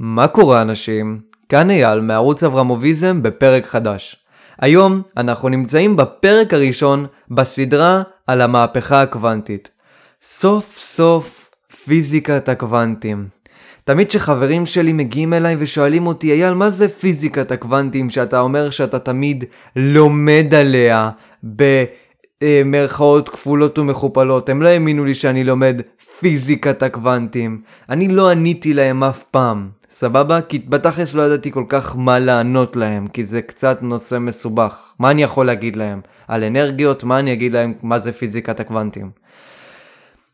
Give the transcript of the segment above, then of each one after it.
מה קורה אנשים? כאן אייל מערוץ אברמוביזם בפרק חדש. היום אנחנו נמצאים בפרק הראשון בסדרה על המהפכה הקוונטית. סוף סוף פיזיקת הקוונטים. תמיד כשחברים שלי מגיעים אליי ושואלים אותי, אייל, מה זה פיזיקת הקוונטים שאתה אומר שאתה תמיד לומד עליה במרכאות כפולות ומכופלות? הם לא האמינו לי שאני לומד פיזיקת הקוונטים. אני לא עניתי להם אף פעם. סבבה? כי בתכלס לא ידעתי כל כך מה לענות להם, כי זה קצת נושא מסובך. מה אני יכול להגיד להם? על אנרגיות? מה אני אגיד להם מה זה פיזיקת הקוונטים?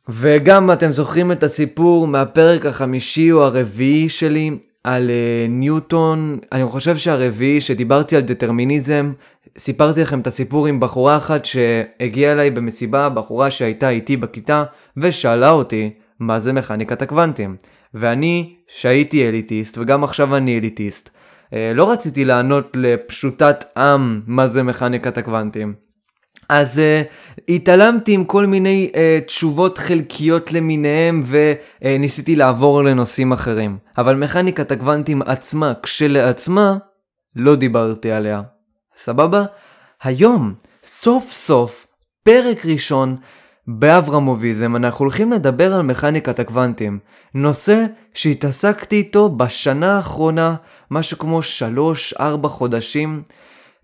וגם אתם זוכרים את הסיפור מהפרק החמישי או הרביעי שלי על uh, ניוטון, אני חושב שהרביעי שדיברתי על דטרמיניזם, סיפרתי לכם את הסיפור עם בחורה אחת שהגיעה אליי במסיבה, בחורה שהייתה איתי בכיתה, ושאלה אותי מה זה מכניקת הקוונטים. ואני, שהייתי אליטיסט, וגם עכשיו אני אליטיסט, אה, לא רציתי לענות לפשוטת עם מה זה מכניקת הקוונטים. אז uh, התעלמתי עם כל מיני uh, תשובות חלקיות למיניהם וניסיתי uh, לעבור לנושאים אחרים. אבל מכניקת הקוונטים עצמה, כשלעצמה, לא דיברתי עליה. סבבה? היום, סוף סוף, פרק ראשון באברמוביזם אנחנו הולכים לדבר על מכניקת הקוונטים, נושא שהתעסקתי איתו בשנה האחרונה, משהו כמו 3-4 חודשים,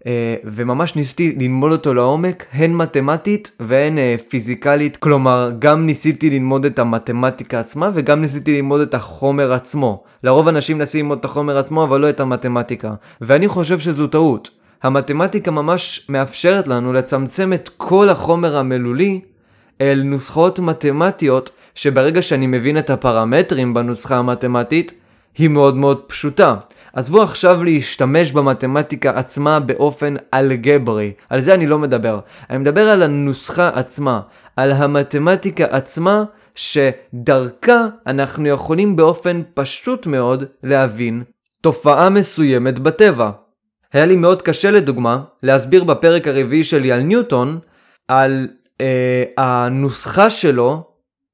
אה, וממש ניסיתי ללמוד אותו לעומק, הן מתמטית והן אה, פיזיקלית, כלומר גם ניסיתי ללמוד את המתמטיקה עצמה וגם ניסיתי ללמוד את החומר עצמו. לרוב אנשים מנסים ללמוד את החומר עצמו אבל לא את המתמטיקה, ואני חושב שזו טעות. המתמטיקה ממש מאפשרת לנו לצמצם את כל החומר המילולי אל נוסחאות מתמטיות שברגע שאני מבין את הפרמטרים בנוסחה המתמטית, היא מאוד מאוד פשוטה. עזבו עכשיו להשתמש במתמטיקה עצמה באופן אלגברי, על זה אני לא מדבר. אני מדבר על הנוסחה עצמה, על המתמטיקה עצמה, שדרכה אנחנו יכולים באופן פשוט מאוד להבין תופעה מסוימת בטבע. היה לי מאוד קשה לדוגמה להסביר בפרק הרביעי שלי על ניוטון, על אה, הנוסחה שלו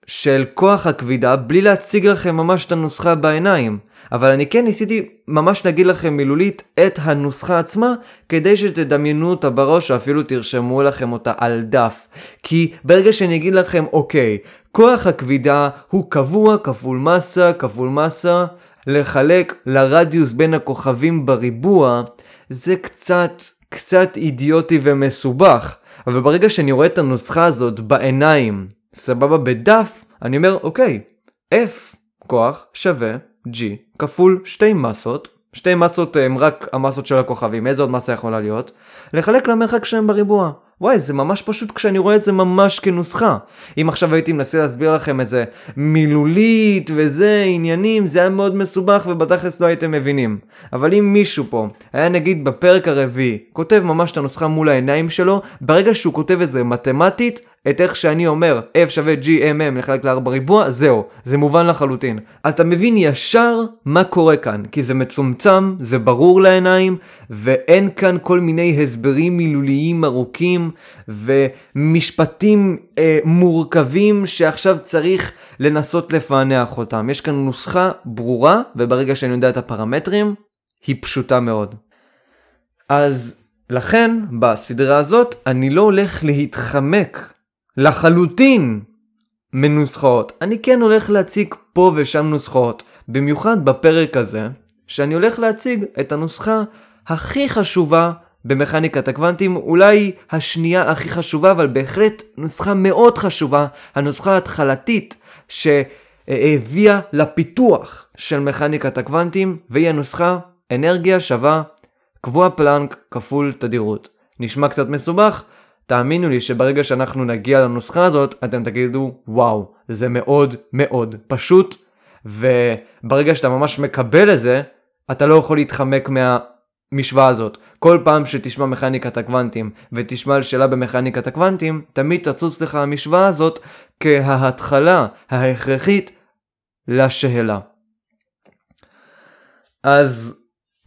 של כוח הכבידה בלי להציג לכם ממש את הנוסחה בעיניים. אבל אני כן ניסיתי ממש להגיד לכם מילולית את הנוסחה עצמה כדי שתדמיינו אותה בראש אפילו תרשמו לכם אותה על דף. כי ברגע שאני אגיד לכם אוקיי, כוח הכבידה הוא קבוע כפול מסה כפול מסה לחלק לרדיוס בין הכוכבים בריבוע זה קצת קצת אידיוטי ומסובך. אבל ברגע שאני רואה את הנוסחה הזאת בעיניים, סבבה, בדף, אני אומר, אוקיי, F כוח שווה G כפול שתי מסות, שתי מסות הם רק המסות של הכוכבים, איזה עוד מסה יכולה להיות? לחלק למרחק שלהם בריבוע. וואי, זה ממש פשוט כשאני רואה את זה ממש כנוסחה. אם עכשיו הייתי מנסה להסביר לכם איזה מילולית וזה, עניינים, זה היה מאוד מסובך ובתכלס לא הייתם מבינים. אבל אם מישהו פה היה נגיד בפרק הרביעי, כותב ממש את הנוסחה מול העיניים שלו, ברגע שהוא כותב את זה מתמטית, את איך שאני אומר F שווה GMM לחלק ל-4 ריבוע, זהו, זה מובן לחלוטין. אתה מבין ישר מה קורה כאן, כי זה מצומצם, זה ברור לעיניים, ואין כאן כל מיני הסברים מילוליים ארוכים, ומשפטים אה, מורכבים שעכשיו צריך לנסות לפענח אותם. יש כאן נוסחה ברורה, וברגע שאני יודע את הפרמטרים, היא פשוטה מאוד. אז לכן, בסדרה הזאת, אני לא הולך להתחמק לחלוטין מנוסחאות. אני כן הולך להציג פה ושם נוסחאות, במיוחד בפרק הזה, שאני הולך להציג את הנוסחה הכי חשובה במכניקת הקוונטים, אולי השנייה הכי חשובה, אבל בהחלט נוסחה מאוד חשובה, הנוסחה ההתחלתית שהביאה לפיתוח של מכניקת הקוונטים, והיא הנוסחה אנרגיה שווה קבוע פלנק כפול תדירות. נשמע קצת מסובך, תאמינו לי שברגע שאנחנו נגיע לנוסחה הזאת, אתם תגידו, וואו, זה מאוד מאוד פשוט, וברגע שאתה ממש מקבל את זה, אתה לא יכול להתחמק מהמשוואה הזאת. כל פעם שתשמע מכניקת הקוונטים ותשמע על שאלה במכניקת הקוונטים, תמיד תצוץ לך המשוואה הזאת כההתחלה ההכרחית לשאלה. אז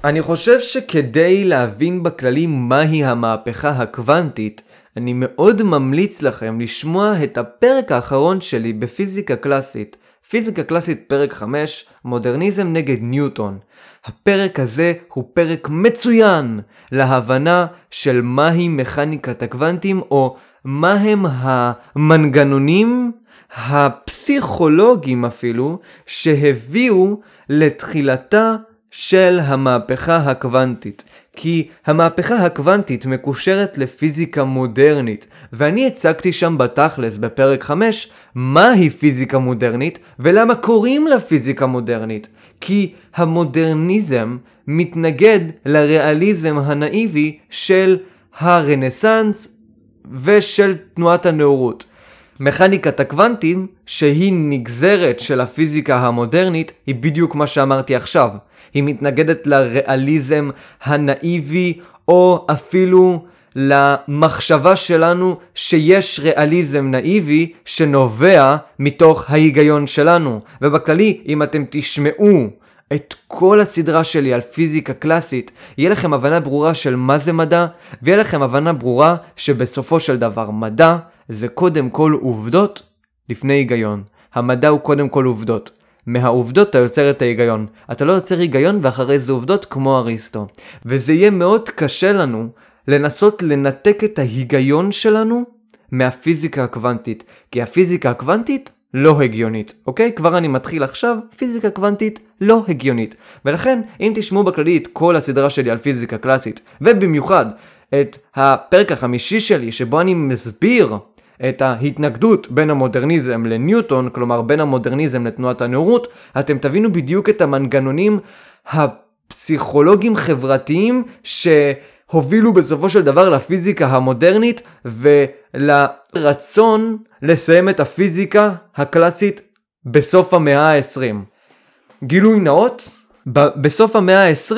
אני חושב שכדי להבין בכללים מהי המהפכה הקוונטית, אני מאוד ממליץ לכם לשמוע את הפרק האחרון שלי בפיזיקה קלאסית, פיזיקה קלאסית פרק 5, מודרניזם נגד ניוטון. הפרק הזה הוא פרק מצוין להבנה של מהי מכניקת הקוונטים או מהם המנגנונים הפסיכולוגיים אפילו שהביאו לתחילתה של המהפכה הקוונטית. כי המהפכה הקוונטית מקושרת לפיזיקה מודרנית, ואני הצגתי שם בתכלס בפרק 5 מהי פיזיקה מודרנית ולמה קוראים לה פיזיקה מודרנית. כי המודרניזם מתנגד לריאליזם הנאיבי של הרנסאנס ושל תנועת הנאורות. מכניקת הקוונטים, שהיא נגזרת של הפיזיקה המודרנית, היא בדיוק מה שאמרתי עכשיו. היא מתנגדת לריאליזם הנאיבי, או אפילו למחשבה שלנו שיש ריאליזם נאיבי שנובע מתוך ההיגיון שלנו. ובכללי, אם אתם תשמעו את כל הסדרה שלי על פיזיקה קלאסית, יהיה לכם הבנה ברורה של מה זה מדע, ויהיה לכם הבנה ברורה שבסופו של דבר מדע זה קודם כל עובדות לפני היגיון. המדע הוא קודם כל עובדות. מהעובדות אתה יוצר את ההיגיון. אתה לא יוצר היגיון ואחרי זה עובדות כמו אריסטו. וזה יהיה מאוד קשה לנו לנסות לנתק את ההיגיון שלנו מהפיזיקה הקוונטית. כי הפיזיקה הקוונטית לא הגיונית, אוקיי? כבר אני מתחיל עכשיו, פיזיקה קוונטית לא הגיונית. ולכן, אם תשמעו בכללי את כל הסדרה שלי על פיזיקה קלאסית, ובמיוחד את הפרק החמישי שלי, שבו אני מסביר את ההתנגדות בין המודרניזם לניוטון, כלומר בין המודרניזם לתנועת הנאורות, אתם תבינו בדיוק את המנגנונים הפסיכולוגיים חברתיים שהובילו בסופו של דבר לפיזיקה המודרנית ולרצון לסיים את הפיזיקה הקלאסית בסוף המאה ה-20. גילוי נאות, בסוף המאה ה-20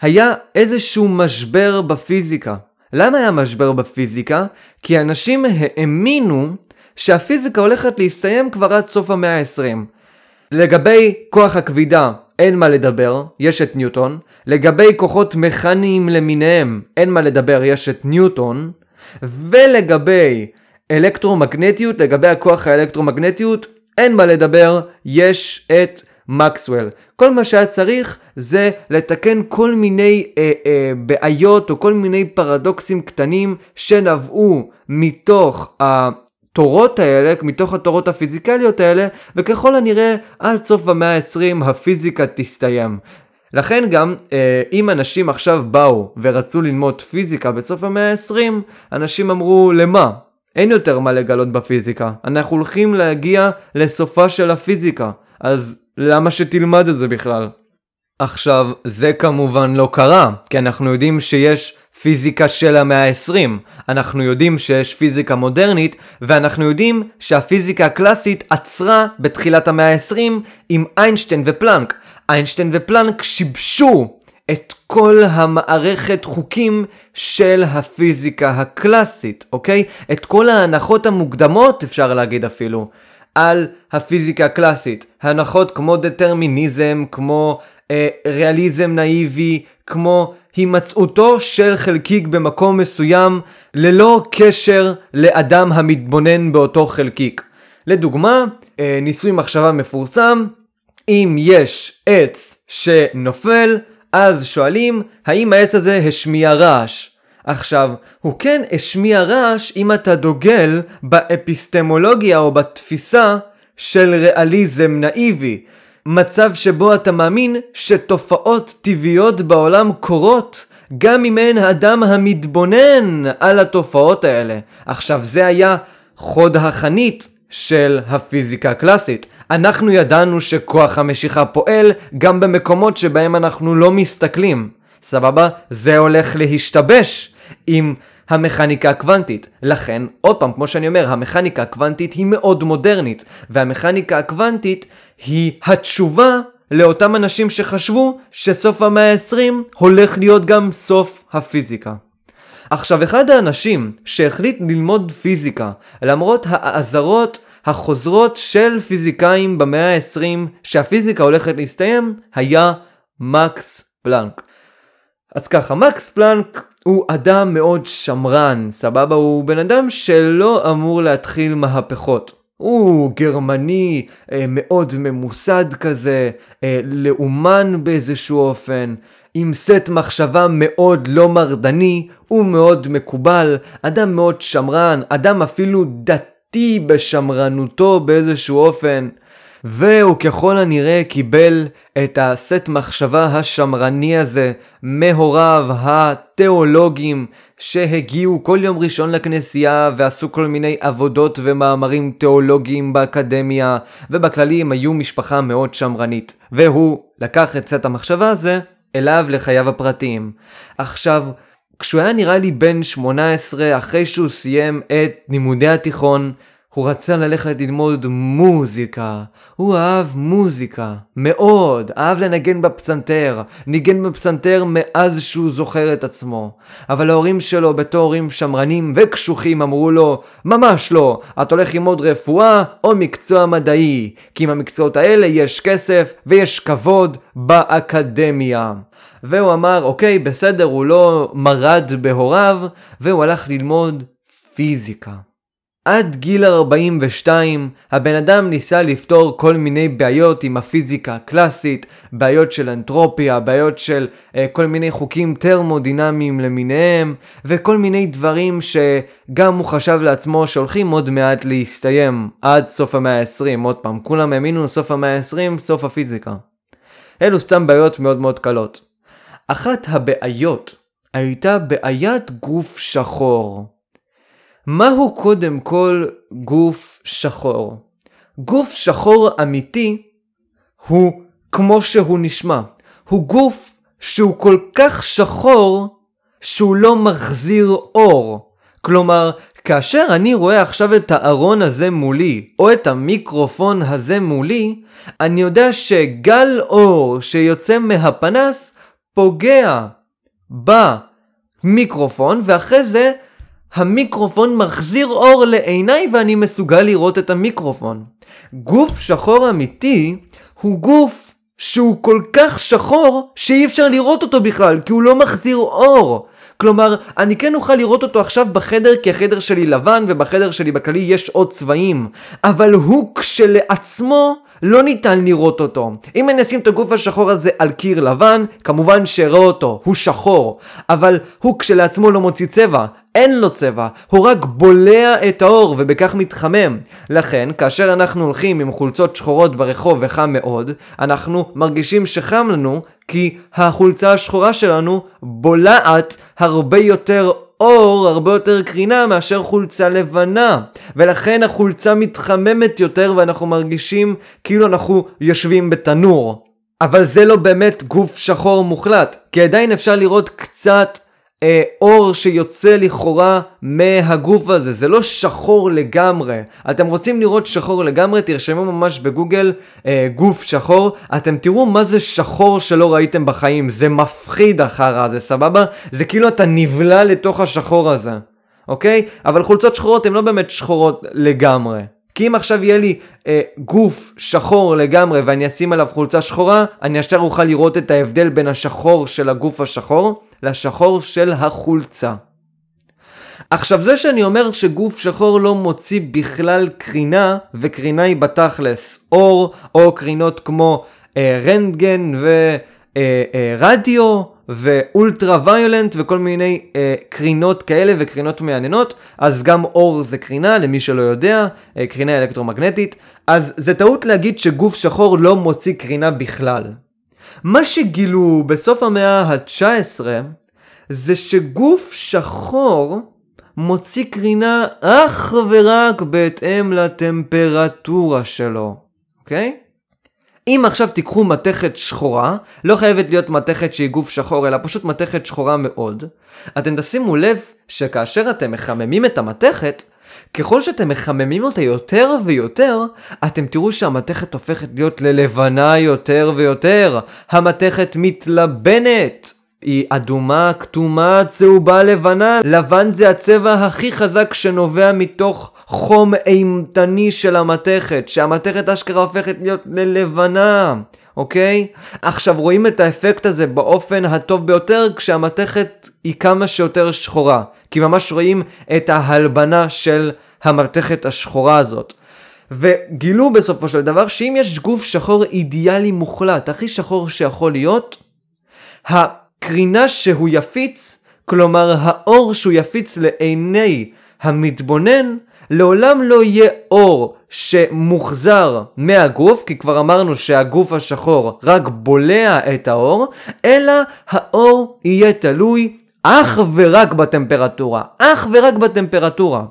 היה איזשהו משבר בפיזיקה. למה היה משבר בפיזיקה? כי אנשים האמינו שהפיזיקה הולכת להסתיים כבר עד סוף המאה ה-20. לגבי כוח הכבידה אין מה לדבר, יש את ניוטון. לגבי כוחות מכניים למיניהם אין מה לדבר, יש את ניוטון. ולגבי אלקטרומגנטיות, לגבי הכוח האלקטרומגנטיות, אין מה לדבר, יש את מקסוול. כל מה שהיה צריך זה לתקן כל מיני אה, אה, בעיות או כל מיני פרדוקסים קטנים שנבעו מתוך התורות האלה, מתוך התורות הפיזיקליות האלה, וככל הנראה עד סוף המאה ה-20 הפיזיקה תסתיים. לכן גם אה, אם אנשים עכשיו באו ורצו ללמוד פיזיקה בסוף המאה ה-20, אנשים אמרו למה? אין יותר מה לגלות בפיזיקה, אנחנו הולכים להגיע לסופה של הפיזיקה, אז למה שתלמד את זה בכלל? עכשיו, זה כמובן לא קרה, כי אנחנו יודעים שיש פיזיקה של המאה ה-20, אנחנו יודעים שיש פיזיקה מודרנית, ואנחנו יודעים שהפיזיקה הקלאסית עצרה בתחילת המאה ה-20 עם איינשטיין ופלנק. איינשטיין ופלנק שיבשו את כל המערכת חוקים של הפיזיקה הקלאסית, אוקיי? את כל ההנחות המוקדמות אפשר להגיד אפילו. על הפיזיקה הקלאסית. הנחות כמו דטרמיניזם, כמו אה, ריאליזם נאיבי, כמו הימצאותו של חלקיק במקום מסוים ללא קשר לאדם המתבונן באותו חלקיק. לדוגמה, אה, ניסוי מחשבה מפורסם, אם יש עץ שנופל, אז שואלים האם העץ הזה השמיע רעש. עכשיו, הוא כן השמיע רעש אם אתה דוגל באפיסטמולוגיה או בתפיסה של ריאליזם נאיבי. מצב שבו אתה מאמין שתופעות טבעיות בעולם קורות גם אם אין האדם המתבונן על התופעות האלה. עכשיו זה היה חוד החנית של הפיזיקה הקלאסית. אנחנו ידענו שכוח המשיכה פועל גם במקומות שבהם אנחנו לא מסתכלים. סבבה? זה הולך להשתבש. עם המכניקה הקוונטית. לכן, עוד פעם, כמו שאני אומר, המכניקה הקוונטית היא מאוד מודרנית, והמכניקה הקוונטית היא התשובה לאותם אנשים שחשבו שסוף המאה ה-20 הולך להיות גם סוף הפיזיקה. עכשיו, אחד האנשים שהחליט ללמוד פיזיקה, למרות האזהרות החוזרות של פיזיקאים במאה ה-20 שהפיזיקה הולכת להסתיים, היה מקס פלנק. אז ככה, מקס פלנק הוא אדם מאוד שמרן, סבבה? הוא בן אדם שלא אמור להתחיל מהפכות. הוא גרמני אה, מאוד ממוסד כזה, אה, לאומן באיזשהו אופן, עם סט מחשבה מאוד לא מרדני ומאוד מקובל, אדם מאוד שמרן, אדם אפילו דתי בשמרנותו באיזשהו אופן. והוא ככל הנראה קיבל את הסט מחשבה השמרני הזה מהוריו התיאולוגים שהגיעו כל יום ראשון לכנסייה ועשו כל מיני עבודות ומאמרים תיאולוגיים באקדמיה ובכללי הם היו משפחה מאוד שמרנית והוא לקח את סט המחשבה הזה אליו לחייו הפרטיים. עכשיו, כשהוא היה נראה לי בן 18 אחרי שהוא סיים את לימודי התיכון הוא רצה ללכת ללמוד מוזיקה. הוא אהב מוזיקה. מאוד. אהב לנגן בפסנתר. ניגן בפסנתר מאז שהוא זוכר את עצמו. אבל ההורים שלו בתור הורים שמרנים וקשוחים אמרו לו, ממש לא. אתה הולך ללמוד רפואה או מקצוע מדעי. כי עם המקצועות האלה יש כסף ויש כבוד באקדמיה. והוא אמר, אוקיי, בסדר, הוא לא מרד בהוריו, והוא הלך ללמוד פיזיקה. עד גיל 42 הבן אדם ניסה לפתור כל מיני בעיות עם הפיזיקה הקלאסית, בעיות של אנטרופיה, בעיות של uh, כל מיני חוקים טרמודינמיים למיניהם, וכל מיני דברים שגם הוא חשב לעצמו שהולכים עוד מעט להסתיים עד סוף המאה ה-20, עוד פעם, כולם האמינו סוף המאה ה-20, סוף הפיזיקה. אלו סתם בעיות מאוד מאוד קלות. אחת הבעיות הייתה בעיית גוף שחור. מהו קודם כל גוף שחור? גוף שחור אמיתי הוא כמו שהוא נשמע. הוא גוף שהוא כל כך שחור שהוא לא מחזיר אור. כלומר, כאשר אני רואה עכשיו את הארון הזה מולי, או את המיקרופון הזה מולי, אני יודע שגל אור שיוצא מהפנס פוגע במיקרופון, ואחרי זה המיקרופון מחזיר אור לעיניי ואני מסוגל לראות את המיקרופון. גוף שחור אמיתי הוא גוף שהוא כל כך שחור שאי אפשר לראות אותו בכלל כי הוא לא מחזיר אור. כלומר, אני כן אוכל לראות אותו עכשיו בחדר כי החדר שלי לבן ובחדר שלי בכללי יש עוד צבעים. אבל הוא כשלעצמו לא ניתן לראות אותו. אם אני אשים את הגוף השחור הזה על קיר לבן, כמובן שאראה אותו, הוא שחור. אבל הוא כשלעצמו לא מוציא צבע. אין לו צבע, הוא רק בולע את האור ובכך מתחמם. לכן, כאשר אנחנו הולכים עם חולצות שחורות ברחוב וחם מאוד, אנחנו מרגישים שחם לנו כי החולצה השחורה שלנו בולעת הרבה יותר אור, הרבה יותר קרינה מאשר חולצה לבנה. ולכן החולצה מתחממת יותר ואנחנו מרגישים כאילו אנחנו יושבים בתנור. אבל זה לא באמת גוף שחור מוחלט, כי עדיין אפשר לראות קצת אה, אור שיוצא לכאורה מהגוף הזה, זה לא שחור לגמרי. אתם רוצים לראות שחור לגמרי, תרשמו ממש בגוגל אה, גוף שחור, אתם תראו מה זה שחור שלא ראיתם בחיים, זה מפחיד החרא הזה, סבבה? זה כאילו אתה נבלע לתוך השחור הזה, אוקיי? אבל חולצות שחורות הן לא באמת שחורות לגמרי. כי אם עכשיו יהיה לי אה, גוף שחור לגמרי ואני אשים עליו חולצה שחורה, אני ישר אוכל לראות את ההבדל בין השחור של הגוף השחור לשחור של החולצה. עכשיו זה שאני אומר שגוף שחור לא מוציא בכלל קרינה, וקרינה היא בתכלס אור, או קרינות כמו אה, רנטגן ורדיו, אה, אה, ואולטרה ויולנט וכל מיני אה, קרינות כאלה וקרינות מעניינות, אז גם אור זה קרינה, למי שלא יודע, אה, קרינה אלקטרומגנטית, אז זה טעות להגיד שגוף שחור לא מוציא קרינה בכלל. מה שגילו בסוף המאה ה-19 זה שגוף שחור מוציא קרינה אך ורק בהתאם לטמפרטורה שלו, אוקיי? אם עכשיו תיקחו מתכת שחורה, לא חייבת להיות מתכת שהיא גוף שחור, אלא פשוט מתכת שחורה מאוד, אתם תשימו לב שכאשר אתם מחממים את המתכת, ככל שאתם מחממים אותה יותר ויותר, אתם תראו שהמתכת הופכת להיות ללבנה יותר ויותר. המתכת מתלבנת. היא אדומה, כתומה, צהובה, לבנה. לבן זה הצבע הכי חזק שנובע מתוך חום אימתני של המתכת, שהמתכת אשכרה הופכת להיות ללבנה. אוקיי? עכשיו רואים את האפקט הזה באופן הטוב ביותר כשהמתכת היא כמה שיותר שחורה. כי ממש רואים את ההלבנה של המתכת השחורה הזאת. וגילו בסופו של דבר שאם יש גוף שחור אידיאלי מוחלט, הכי שחור שיכול להיות, הקרינה שהוא יפיץ, כלומר האור שהוא יפיץ לעיני המתבונן, לעולם לא יהיה אור שמוחזר מהגוף, כי כבר אמרנו שהגוף השחור רק בולע את האור, אלא האור יהיה תלוי אך ורק בטמפרטורה. אך ורק בטמפרטורה.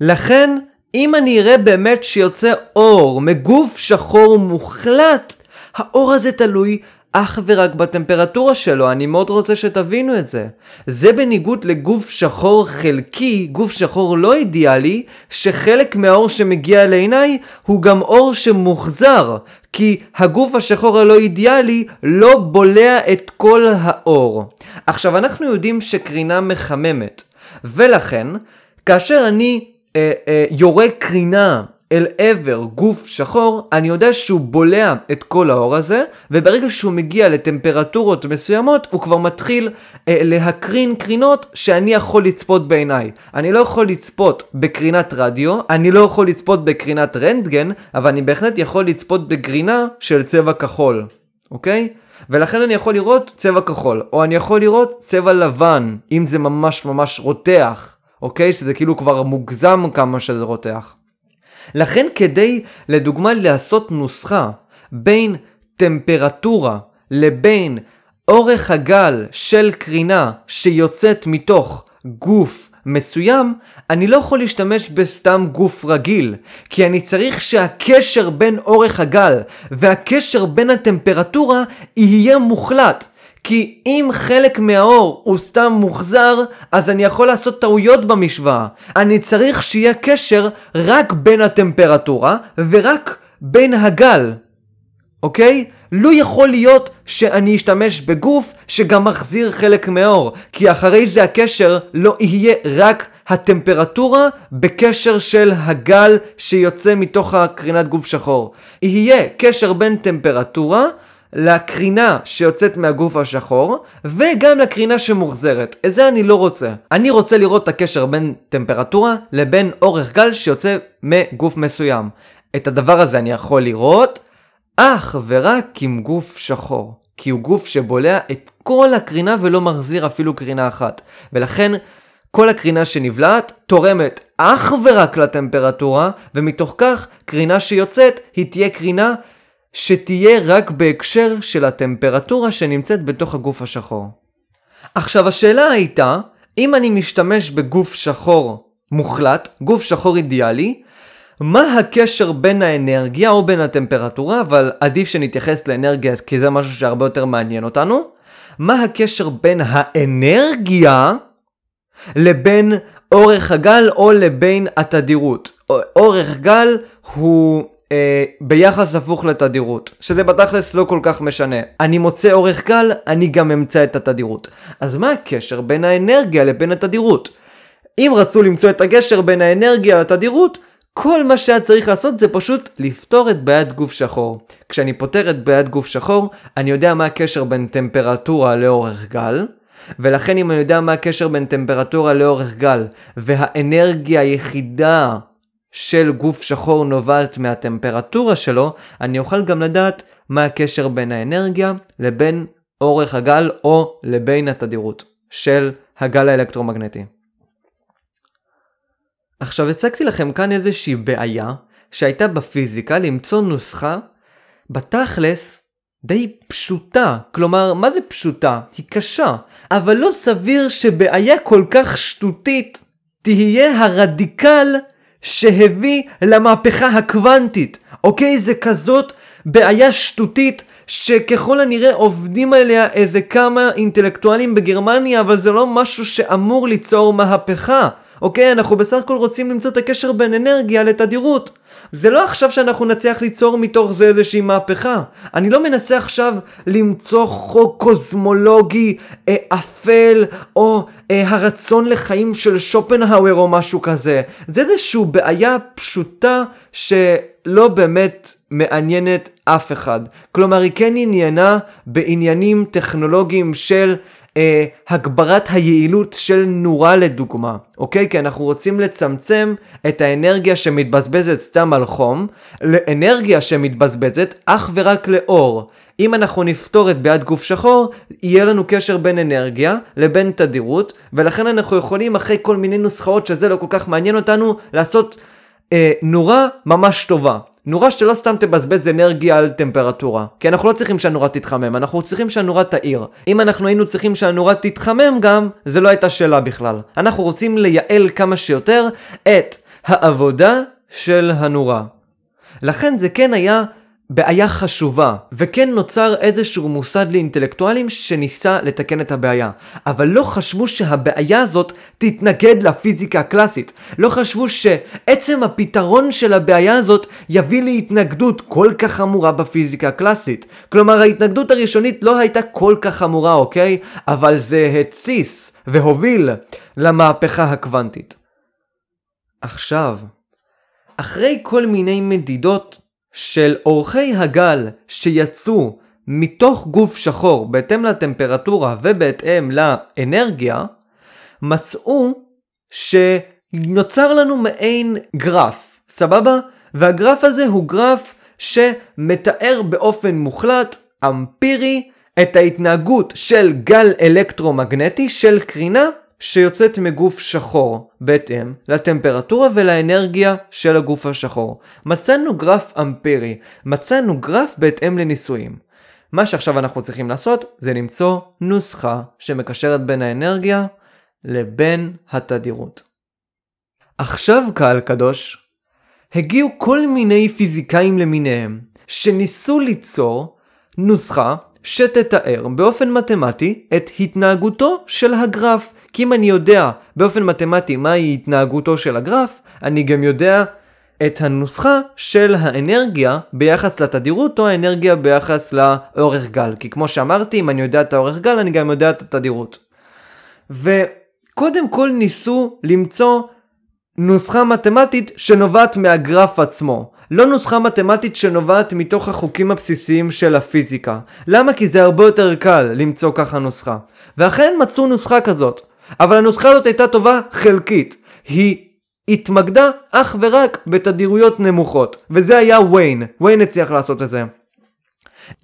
לכן, אם אני אראה באמת שיוצא אור מגוף שחור מוחלט, האור הזה תלוי אך ורק בטמפרטורה שלו, אני מאוד רוצה שתבינו את זה. זה בניגוד לגוף שחור חלקי, גוף שחור לא אידיאלי, שחלק מהאור שמגיע לעיניי הוא גם אור שמוחזר, כי הגוף השחור הלא אידיאלי לא בולע את כל האור. עכשיו אנחנו יודעים שקרינה מחממת, ולכן כאשר אני אה, אה, יורה קרינה אל עבר גוף שחור, אני יודע שהוא בולע את כל האור הזה, וברגע שהוא מגיע לטמפרטורות מסוימות, הוא כבר מתחיל אה, להקרין קרינות שאני יכול לצפות בעיניי. אני לא יכול לצפות בקרינת רדיו, אני לא יכול לצפות בקרינת רנטגן, אבל אני בהחלט יכול לצפות בקרינה של צבע כחול, אוקיי? ולכן אני יכול לראות צבע כחול, או אני יכול לראות צבע לבן, אם זה ממש ממש רותח, אוקיי? שזה כאילו כבר מוגזם כמה שזה רותח. לכן כדי לדוגמה לעשות נוסחה בין טמפרטורה לבין אורך הגל של קרינה שיוצאת מתוך גוף מסוים, אני לא יכול להשתמש בסתם גוף רגיל, כי אני צריך שהקשר בין אורך הגל והקשר בין הטמפרטורה יהיה מוחלט. כי אם חלק מהאור הוא סתם מוחזר, אז אני יכול לעשות טעויות במשוואה. אני צריך שיהיה קשר רק בין הטמפרטורה ורק בין הגל. אוקיי? לא יכול להיות שאני אשתמש בגוף שגם מחזיר חלק מהאור, כי אחרי זה הקשר לא יהיה רק הטמפרטורה בקשר של הגל שיוצא מתוך הקרינת גוף שחור. יהיה קשר בין טמפרטורה לקרינה שיוצאת מהגוף השחור, וגם לקרינה שמוחזרת. את זה אני לא רוצה. אני רוצה לראות את הקשר בין טמפרטורה לבין אורך גל שיוצא מגוף מסוים. את הדבר הזה אני יכול לראות אך ורק עם גוף שחור. כי הוא גוף שבולע את כל הקרינה ולא מחזיר אפילו קרינה אחת. ולכן כל הקרינה שנבלעת תורמת אך ורק לטמפרטורה, ומתוך כך קרינה שיוצאת היא תהיה קרינה שתהיה רק בהקשר של הטמפרטורה שנמצאת בתוך הגוף השחור. עכשיו השאלה הייתה, אם אני משתמש בגוף שחור מוחלט, גוף שחור אידיאלי, מה הקשר בין האנרגיה או בין הטמפרטורה, אבל עדיף שנתייחס לאנרגיה כי זה משהו שהרבה יותר מעניין אותנו, מה הקשר בין האנרגיה לבין אורך הגל או לבין התדירות. אורך גל הוא אה, ביחס הפוך לתדירות, שזה בתכלס לא כל כך משנה. אני מוצא אורך גל, אני גם אמצא את התדירות. אז מה הקשר בין האנרגיה לבין התדירות? אם רצו למצוא את הגשר בין האנרגיה לתדירות, כל מה שהיה צריך לעשות זה פשוט לפתור את בעיית גוף שחור. כשאני פותר את בעיית גוף שחור, אני יודע מה הקשר בין טמפרטורה לאורך גל, ולכן אם אני יודע מה הקשר בין טמפרטורה לאורך גל, והאנרגיה היחידה של גוף שחור נובעת מהטמפרטורה שלו, אני אוכל גם לדעת מה הקשר בין האנרגיה לבין אורך הגל או לבין התדירות של הגל האלקטרומגנטי. עכשיו הצגתי לכם כאן איזושהי בעיה שהייתה בפיזיקה למצוא נוסחה בתכלס די פשוטה. כלומר, מה זה פשוטה? היא קשה. אבל לא סביר שבעיה כל כך שטותית תהיה הרדיקל שהביא למהפכה הקוונטית. אוקיי? זה כזאת בעיה שטותית שככל הנראה עובדים עליה איזה כמה אינטלקטואלים בגרמניה, אבל זה לא משהו שאמור ליצור מהפכה. אוקיי? אנחנו בסך הכל רוצים למצוא את הקשר בין אנרגיה לתדירות. זה לא עכשיו שאנחנו נצליח ליצור מתוך זה איזושהי מהפכה. אני לא מנסה עכשיו למצוא חוק קוסמולוגי אה, אפל או אה, הרצון לחיים של שופנהאואר או משהו כזה. זה איזושהי בעיה פשוטה. שלא באמת מעניינת אף אחד. כלומר, היא כן עניינה בעניינים טכנולוגיים של אה, הגברת היעילות של נורה לדוגמה, אוקיי? כי אנחנו רוצים לצמצם את האנרגיה שמתבזבזת סתם על חום, לאנרגיה שמתבזבזת אך ורק לאור. אם אנחנו נפתור את בעד גוף שחור, יהיה לנו קשר בין אנרגיה לבין תדירות, ולכן אנחנו יכולים אחרי כל מיני נוסחאות שזה לא כל כך מעניין אותנו, לעשות אה, נורה ממש טובה. נורה שלא סתם תבזבז אנרגיה על טמפרטורה. כי אנחנו לא צריכים שהנורה תתחמם, אנחנו צריכים שהנורה תאיר. אם אנחנו היינו צריכים שהנורה תתחמם גם, זה לא הייתה שאלה בכלל. אנחנו רוצים לייעל כמה שיותר את העבודה של הנורה. לכן זה כן היה בעיה חשובה, וכן נוצר איזשהו מוסד לאינטלקטואלים שניסה לתקן את הבעיה. אבל לא חשבו שהבעיה הזאת תתנגד לפיזיקה הקלאסית. לא חשבו שעצם הפתרון של הבעיה הזאת יביא להתנגדות כל כך חמורה בפיזיקה הקלאסית. כלומר, ההתנגדות הראשונית לא הייתה כל כך חמורה, אוקיי? אבל זה התסיס והוביל למהפכה הקוונטית. עכשיו, אחרי כל מיני מדידות של אורכי הגל שיצאו מתוך גוף שחור בהתאם לטמפרטורה ובהתאם לאנרגיה, מצאו שנוצר לנו מעין גרף, סבבה? והגרף הזה הוא גרף שמתאר באופן מוחלט, אמפירי, את ההתנהגות של גל אלקטרומגנטי של קרינה שיוצאת מגוף שחור בהתאם לטמפרטורה ולאנרגיה של הגוף השחור. מצאנו גרף אמפירי, מצאנו גרף בהתאם לניסויים. מה שעכשיו אנחנו צריכים לעשות זה למצוא נוסחה שמקשרת בין האנרגיה לבין התדירות. עכשיו קהל קדוש, הגיעו כל מיני פיזיקאים למיניהם שניסו ליצור נוסחה שתתאר באופן מתמטי את התנהגותו של הגרף. כי אם אני יודע באופן מתמטי מהי התנהגותו של הגרף, אני גם יודע את הנוסחה של האנרגיה ביחס לתדירות או האנרגיה ביחס לאורך גל. כי כמו שאמרתי, אם אני יודע את האורך גל, אני גם יודע את התדירות. וקודם כל ניסו למצוא נוסחה מתמטית שנובעת מהגרף עצמו. לא נוסחה מתמטית שנובעת מתוך החוקים הבסיסיים של הפיזיקה. למה? כי זה הרבה יותר קל למצוא ככה נוסחה. ואכן מצאו נוסחה כזאת. אבל הנוסחה הזאת הייתה טובה חלקית. היא התמקדה אך ורק בתדירויות נמוכות. וזה היה ויין. ויין הצליח לעשות את זה.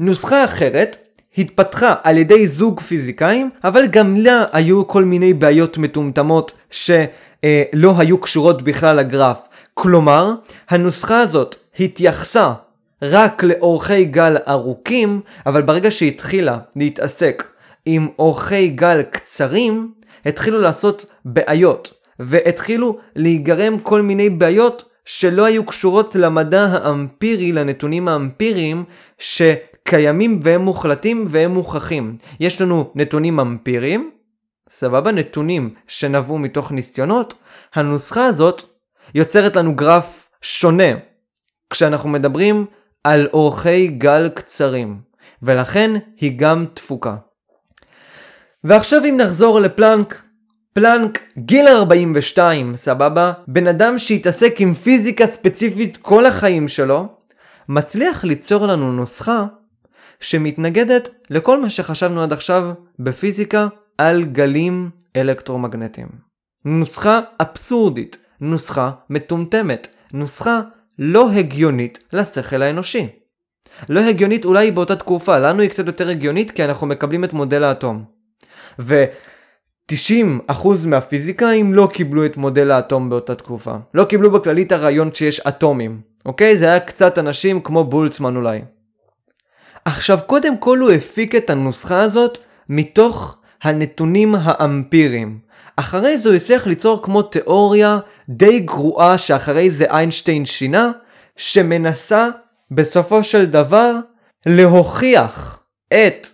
נוסחה אחרת התפתחה על ידי זוג פיזיקאים, אבל גם לה היו כל מיני בעיות מטומטמות שלא היו קשורות בכלל לגרף. כלומר, הנוסחה הזאת התייחסה רק לאורכי גל ארוכים, אבל ברגע שהתחילה להתעסק עם אורכי גל קצרים, התחילו לעשות בעיות, והתחילו להיגרם כל מיני בעיות שלא היו קשורות למדע האמפירי, לנתונים האמפיריים, שקיימים והם מוחלטים והם מוכחים. יש לנו נתונים אמפיריים, סבבה? נתונים שנבעו מתוך ניסיונות. הנוסחה הזאת יוצרת לנו גרף שונה כשאנחנו מדברים על אורכי גל קצרים, ולכן היא גם תפוקה. ועכשיו אם נחזור לפלנק, פלנק גיל 42, סבבה? בן אדם שהתעסק עם פיזיקה ספציפית כל החיים שלו, מצליח ליצור לנו נוסחה שמתנגדת לכל מה שחשבנו עד עכשיו בפיזיקה על גלים אלקטרומגנטיים. נוסחה אבסורדית, נוסחה מטומטמת, נוסחה לא הגיונית לשכל האנושי. לא הגיונית אולי באותה תקופה, לנו היא קצת יותר הגיונית כי אנחנו מקבלים את מודל האטום. ו-90% מהפיזיקאים לא קיבלו את מודל האטום באותה תקופה. לא קיבלו בכללית הרעיון שיש אטומים, אוקיי? זה היה קצת אנשים כמו בולצמן אולי. עכשיו, קודם כל הוא הפיק את הנוסחה הזאת מתוך הנתונים האמפיריים. אחרי זה הוא הצליח ליצור כמו תיאוריה די גרועה שאחרי זה איינשטיין שינה, שמנסה בסופו של דבר להוכיח את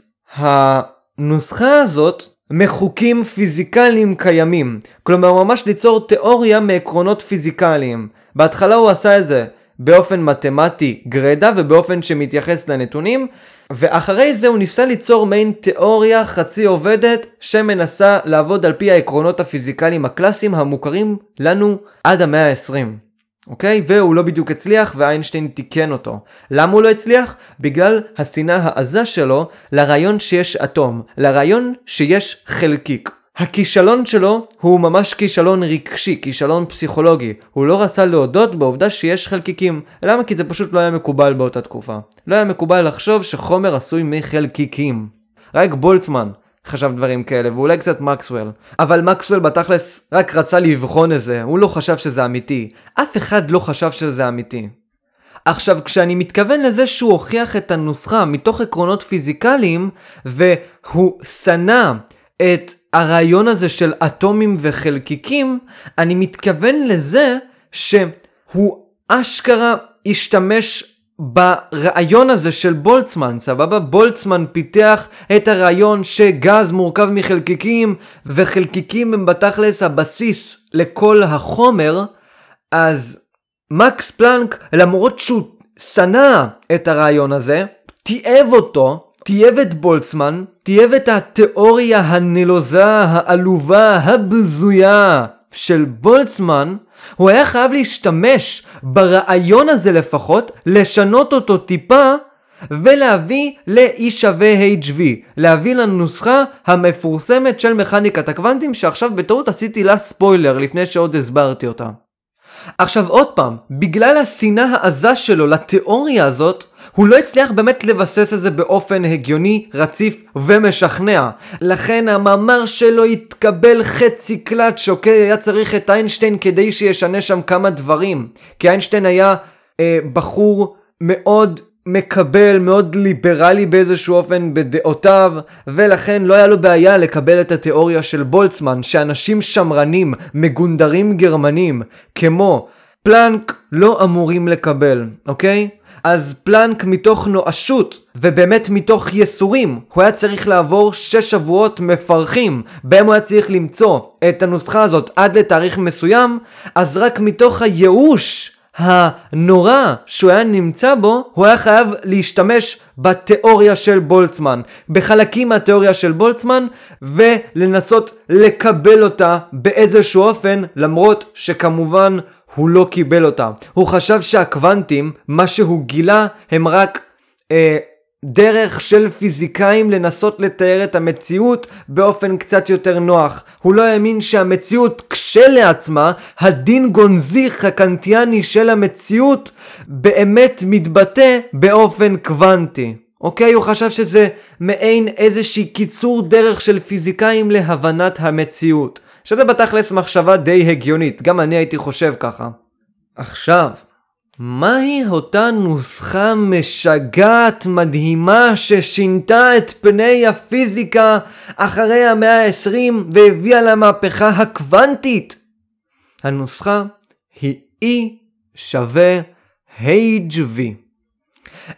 הנוסחה הזאת מחוקים פיזיקליים קיימים. כלומר ממש ליצור תיאוריה מעקרונות פיזיקליים. בהתחלה הוא עשה את זה באופן מתמטי גרדה ובאופן שמתייחס לנתונים, ואחרי זה הוא ניסה ליצור מעין תיאוריה חצי עובדת שמנסה לעבוד על פי העקרונות הפיזיקליים הקלאסיים המוכרים לנו עד המאה ה-20. אוקיי? והוא לא בדיוק הצליח ואיינשטיין תיקן אותו. למה הוא לא הצליח? בגלל השנאה העזה שלו לרעיון שיש אטום, לרעיון שיש חלקיק. הכישלון שלו הוא ממש כישלון רגשי, כישלון פסיכולוגי. הוא לא רצה להודות בעובדה שיש חלקיקים. למה? כי זה פשוט לא היה מקובל באותה תקופה. לא היה מקובל לחשוב שחומר עשוי מחלקיקים. רק בולצמן חשב דברים כאלה, ואולי קצת מקסוול. אבל מקסוול בתכלס רק רצה לבחון את זה, הוא לא חשב שזה אמיתי. אף אחד לא חשב שזה אמיתי. עכשיו, כשאני מתכוון לזה שהוא הוכיח את הנוסחה מתוך עקרונות פיזיקליים, והוא שנא את הרעיון הזה של אטומים וחלקיקים, אני מתכוון לזה שהוא אשכרה השתמש ברעיון הזה של בולצמן, סבבה? בולצמן פיתח את הרעיון שגז מורכב מחלקיקים, וחלקיקים הם בתכלס הבסיס לכל החומר, אז מקס פלנק, למרות שהוא שנא את הרעיון הזה, תיעב אותו, תיעב את בולצמן, תיעב את התיאוריה הנלוזה, העלובה, הבזויה של בולצמן, הוא היה חייב להשתמש ברעיון הזה לפחות, לשנות אותו טיפה, ולהביא ל-E שווה HV, להביא לנוסחה המפורסמת של מכניקת הקוונטים, שעכשיו בטעות עשיתי לה ספוילר לפני שעוד הסברתי אותה. עכשיו עוד פעם, בגלל השנאה העזה שלו לתיאוריה הזאת, הוא לא הצליח באמת לבסס את זה באופן הגיוני, רציף ומשכנע. לכן המאמר שלו התקבל חצי קלאץ', אוקיי? היה צריך את איינשטיין כדי שישנה שם כמה דברים. כי איינשטיין היה אה, בחור מאוד מקבל, מאוד ליברלי באיזשהו אופן בדעותיו, ולכן לא היה לו בעיה לקבל את התיאוריה של בולצמן, שאנשים שמרנים, מגונדרים גרמנים, כמו פלנק, לא אמורים לקבל, אוקיי? אז פלנק מתוך נואשות, ובאמת מתוך יסורים, הוא היה צריך לעבור 6 שבועות מפרכים, בהם הוא היה צריך למצוא את הנוסחה הזאת עד לתאריך מסוים, אז רק מתוך הייאוש הנורא שהוא היה נמצא בו, הוא היה חייב להשתמש בתיאוריה של בולצמן, בחלקים מהתיאוריה של בולצמן, ולנסות לקבל אותה באיזשהו אופן, למרות שכמובן הוא לא קיבל אותה. הוא חשב שהקוונטים, מה שהוא גילה, הם רק... אה, דרך של פיזיקאים לנסות לתאר את המציאות באופן קצת יותר נוח. הוא לא האמין שהמציאות כשלעצמה, הדין גונזיך הקנטיאני של המציאות, באמת מתבטא באופן קוונטי. אוקיי? הוא חשב שזה מעין איזושהי קיצור דרך של פיזיקאים להבנת המציאות. שזה בתכלס מחשבה די הגיונית, גם אני הייתי חושב ככה. עכשיו, מהי אותה נוסחה משגעת מדהימה ששינתה את פני הפיזיקה אחרי המאה ה-20 והביאה למהפכה הקוונטית? הנוסחה היא E שווה HV.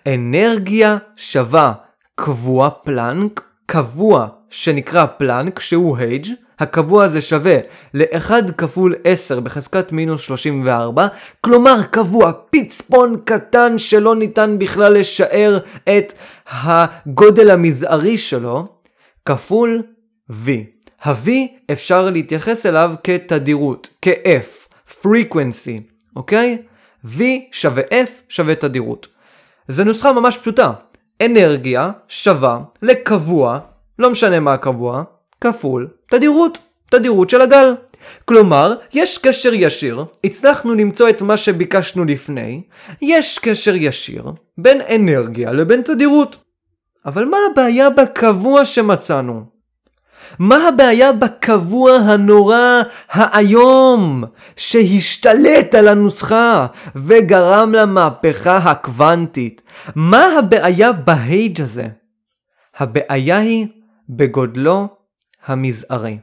אנרגיה שווה קבוע פלנק, קבוע שנקרא פלנק שהוא H, הקבוע הזה שווה ל-1 כפול 10 בחזקת מינוס 34, כלומר קבוע פצפון קטן שלא ניתן בכלל לשער את הגודל המזערי שלו, כפול V. ה-V אפשר להתייחס אליו כתדירות, כ-F, frequency, אוקיי? V שווה F שווה תדירות. זו נוסחה ממש פשוטה. אנרגיה שווה לקבוע, לא משנה מה הקבוע, כפול תדירות, תדירות של הגל. כלומר, יש קשר ישיר, הצלחנו למצוא את מה שביקשנו לפני, יש קשר ישיר בין אנרגיה לבין תדירות. אבל מה הבעיה בקבוע שמצאנו? מה הבעיה בקבוע הנורא האיום שהשתלט על הנוסחה וגרם למהפכה הקוונטית? מה הבעיה בהייג' הזה? הבעיה היא בגודלו המזערי.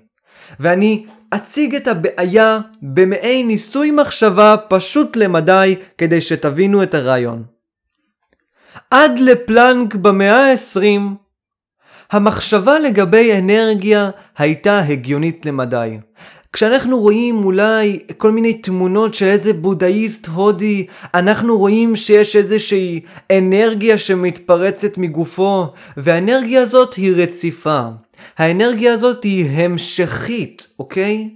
ואני אציג את הבעיה במעין ניסוי מחשבה פשוט למדי כדי שתבינו את הרעיון. עד לפלנק במאה ה-20, המחשבה לגבי אנרגיה הייתה הגיונית למדי. כשאנחנו רואים אולי כל מיני תמונות של איזה בודהיסט הודי, אנחנו רואים שיש איזושהי אנרגיה שמתפרצת מגופו, והאנרגיה הזאת היא רציפה. האנרגיה הזאת היא המשכית, אוקיי?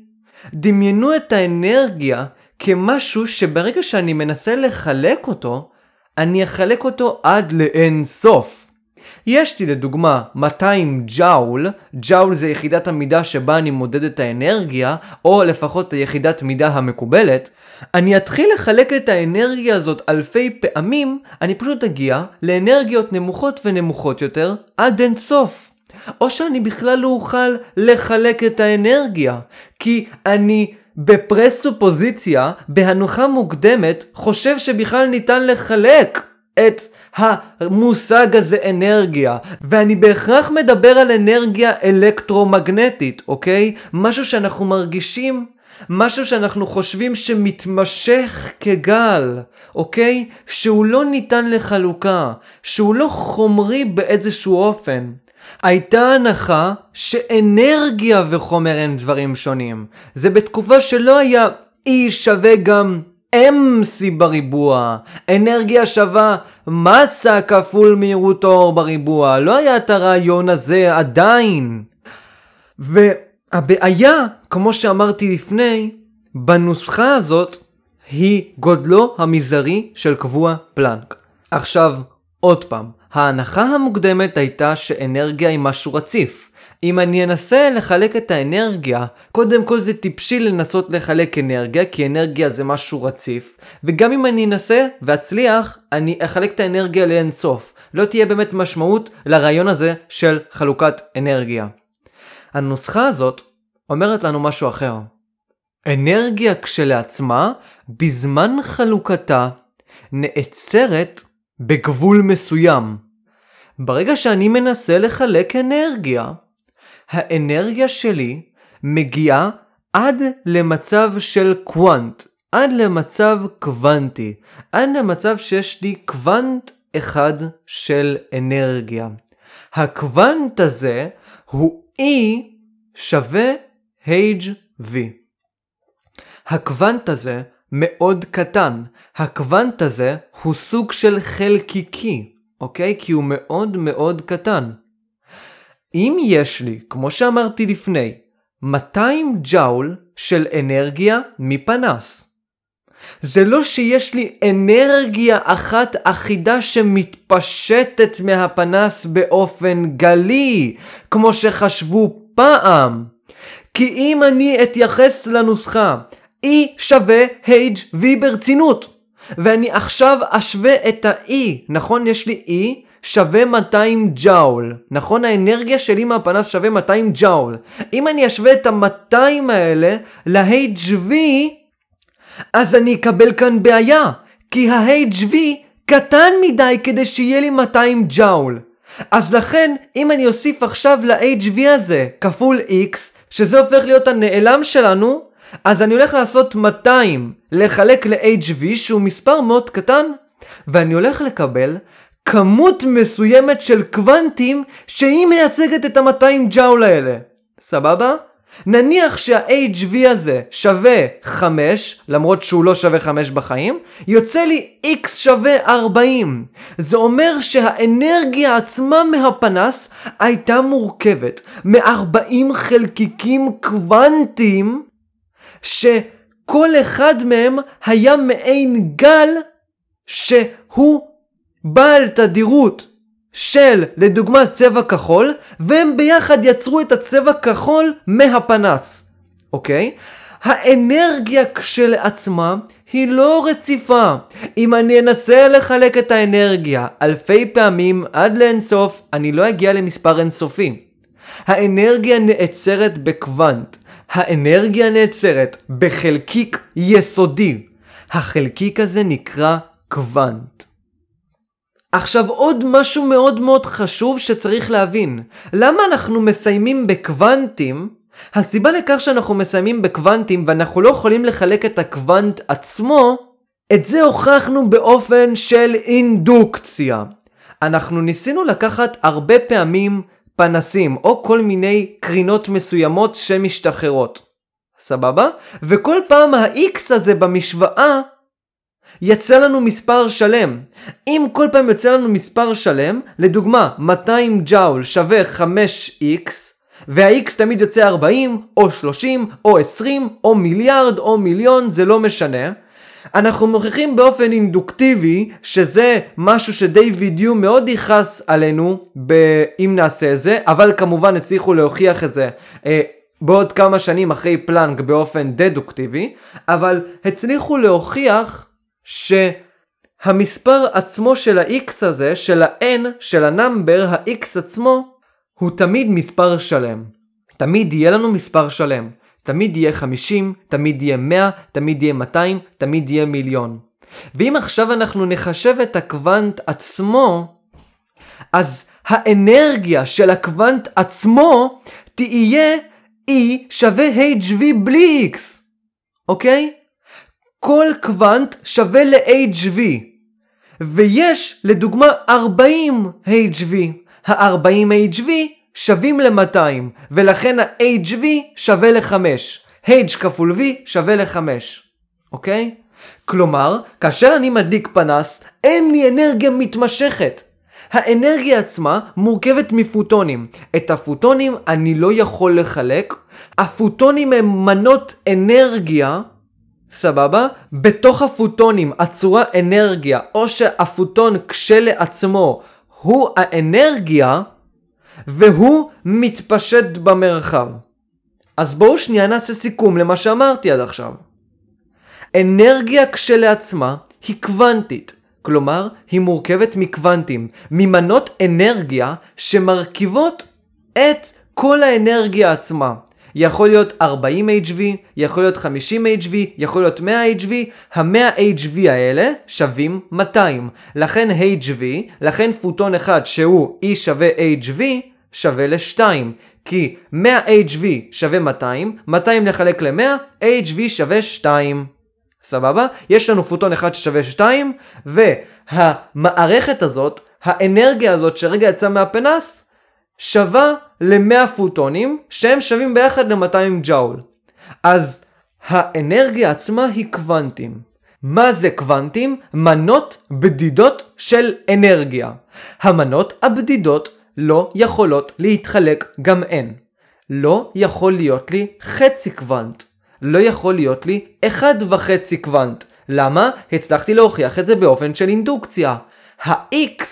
דמיינו את האנרגיה כמשהו שברגע שאני מנסה לחלק אותו, אני אחלק אותו עד לאין סוף. יש לי לדוגמה 200 ג'אול, ג'אול זה יחידת המידה שבה אני מודד את האנרגיה, או לפחות היחידת מידה המקובלת, אני אתחיל לחלק את האנרגיה הזאת אלפי פעמים, אני פשוט אגיע לאנרגיות נמוכות ונמוכות יותר עד אין סוף. או שאני בכלל לא אוכל לחלק את האנרגיה, כי אני בפרסופוזיציה, בהנוחה מוקדמת, חושב שבכלל ניתן לחלק את המושג הזה אנרגיה, ואני בהכרח מדבר על אנרגיה אלקטרומגנטית, אוקיי? משהו שאנחנו מרגישים, משהו שאנחנו חושבים שמתמשך כגל, אוקיי? שהוא לא ניתן לחלוקה, שהוא לא חומרי באיזשהו אופן. הייתה הנחה שאנרגיה וחומר הם דברים שונים. זה בתקופה שלא היה E שווה גם MC בריבוע, אנרגיה שווה מסה כפול מהירות האור בריבוע, לא היה את הרעיון הזה עדיין. והבעיה, כמו שאמרתי לפני, בנוסחה הזאת היא גודלו המזערי של קבוע פלנק. עכשיו, עוד פעם, ההנחה המוקדמת הייתה שאנרגיה היא משהו רציף. אם אני אנסה לחלק את האנרגיה, קודם כל זה טיפשי לנסות לחלק אנרגיה, כי אנרגיה זה משהו רציף, וגם אם אני אנסה ואצליח, אני אחלק את האנרגיה לאינסוף. לא תהיה באמת משמעות לרעיון הזה של חלוקת אנרגיה. הנוסחה הזאת אומרת לנו משהו אחר. אנרגיה כשלעצמה, בזמן חלוקתה, נעצרת בגבול מסוים. ברגע שאני מנסה לחלק אנרגיה, האנרגיה שלי מגיעה עד למצב של קוונט, עד למצב קוונטי, עד למצב שיש לי קוונט אחד של אנרגיה. הקוונט הזה הוא E שווה HV. הקוונט הזה מאוד קטן. הקוונט הזה הוא סוג של חלקיקי, אוקיי? כי הוא מאוד מאוד קטן. אם יש לי, כמו שאמרתי לפני, 200 ג'אול של אנרגיה מפנס. זה לא שיש לי אנרגיה אחת אחידה שמתפשטת מהפנס באופן גלי, כמו שחשבו פעם. כי אם אני אתייחס לנוסחה E שווה HV ברצינות, ואני עכשיו אשווה את ה-E, נכון? יש לי E שווה 200 ג'אול. נכון? האנרגיה שלי מהפנס שווה 200 ג'אול. אם אני אשווה את ה-200 האלה ל-HV, אז אני אקבל כאן בעיה. כי ה-HV קטן מדי כדי שיהיה לי 200 ג'אול. אז לכן, אם אני אוסיף עכשיו ל-HV הזה כפול X, שזה הופך להיות הנעלם שלנו, אז אני הולך לעשות 200 לחלק ל-HV שהוא מספר מאוד קטן, ואני הולך לקבל כמות מסוימת של קוונטים שהיא מייצגת את ה-200 ג'אול האלה. סבבה? נניח שה-HV הזה שווה 5, למרות שהוא לא שווה 5 בחיים, יוצא לי X שווה 40. זה אומר שהאנרגיה עצמה מהפנס הייתה מורכבת מ-40 חלקיקים קוונטיים, שכל אחד מהם היה מעין גל שהוא בעל תדירות של לדוגמה צבע כחול והם ביחד יצרו את הצבע כחול מהפנס, אוקיי? האנרגיה כשלעצמה היא לא רציפה. אם אני אנסה לחלק את האנרגיה אלפי פעמים עד לאינסוף, אני לא אגיע למספר אינסופי. האנרגיה נעצרת בקוונט. האנרגיה נעצרת בחלקיק יסודי. החלקיק הזה נקרא קוונט. עכשיו עוד משהו מאוד מאוד חשוב שצריך להבין. למה אנחנו מסיימים בקוונטים? הסיבה לכך שאנחנו מסיימים בקוונטים ואנחנו לא יכולים לחלק את הקוונט עצמו, את זה הוכחנו באופן של אינדוקציה. אנחנו ניסינו לקחת הרבה פעמים פנסים או כל מיני קרינות מסוימות שמשתחררות. סבבה? וכל פעם ה-X הזה במשוואה יצא לנו מספר שלם. אם כל פעם יוצא לנו מספר שלם, לדוגמה 200 ג'אול שווה 5x, וה-x תמיד יוצא 40, או 30, או 20, או מיליארד, או מיליון, זה לא משנה. אנחנו מוכיחים באופן אינדוקטיבי שזה משהו שדייוויד יום מאוד יכעס עלינו ב- אם נעשה את זה, אבל כמובן הצליחו להוכיח את זה אה, בעוד כמה שנים אחרי פלנק באופן דדוקטיבי, אבל הצליחו להוכיח שהמספר עצמו של ה-x הזה, של ה-n, של ה number, ה-x עצמו, הוא תמיד מספר שלם. תמיד יהיה לנו מספר שלם. תמיד יהיה 50, תמיד יהיה 100, תמיד יהיה 200, תמיד יהיה מיליון. ואם עכשיו אנחנו נחשב את הקוונט עצמו, אז האנרגיה של הקוונט עצמו תהיה E שווה HV בלי X, אוקיי? כל קוונט שווה ל-HV, ויש לדוגמה 40 HV. ה-40 HV שווים ל-200, ולכן ה-HV שווה ל-5. H כפול V שווה ל-5, אוקיי? כלומר, כאשר אני מדליק פנס, אין לי אנרגיה מתמשכת. האנרגיה עצמה מורכבת מפוטונים. את הפוטונים אני לא יכול לחלק. הפוטונים הם מנות אנרגיה, סבבה? בתוך הפוטונים הצורה אנרגיה, או שהפוטון כשלעצמו הוא האנרגיה, והוא מתפשט במרחב. אז בואו שנייה נעשה סיכום למה שאמרתי עד עכשיו. אנרגיה כשלעצמה היא קוונטית, כלומר היא מורכבת מקוונטים, ממנות אנרגיה שמרכיבות את כל האנרגיה עצמה. יכול להיות 40 HV, יכול להיות 50 HV, יכול להיות 100 HV, ה-100 HV האלה שווים 200. לכן HV, לכן פוטון אחד שהוא E שווה HV, שווה ל-2. כי 100 HV שווה 200, 200 לחלק ל-100, HV שווה 2. סבבה? יש לנו פוטון אחד ששווה 2, והמערכת הזאת, האנרגיה הזאת שרגע יצאה מהפנס, שווה ל-100 פוטונים, שהם שווים ביחד ל-200 ג'אול. אז האנרגיה עצמה היא קוונטים. מה זה קוונטים? מנות בדידות של אנרגיה. המנות הבדידות לא יכולות להתחלק גם הן. לא יכול להיות לי חצי קוונט. לא יכול להיות לי אחד וחצי קוונט. למה? הצלחתי להוכיח את זה באופן של אינדוקציה. ה-x,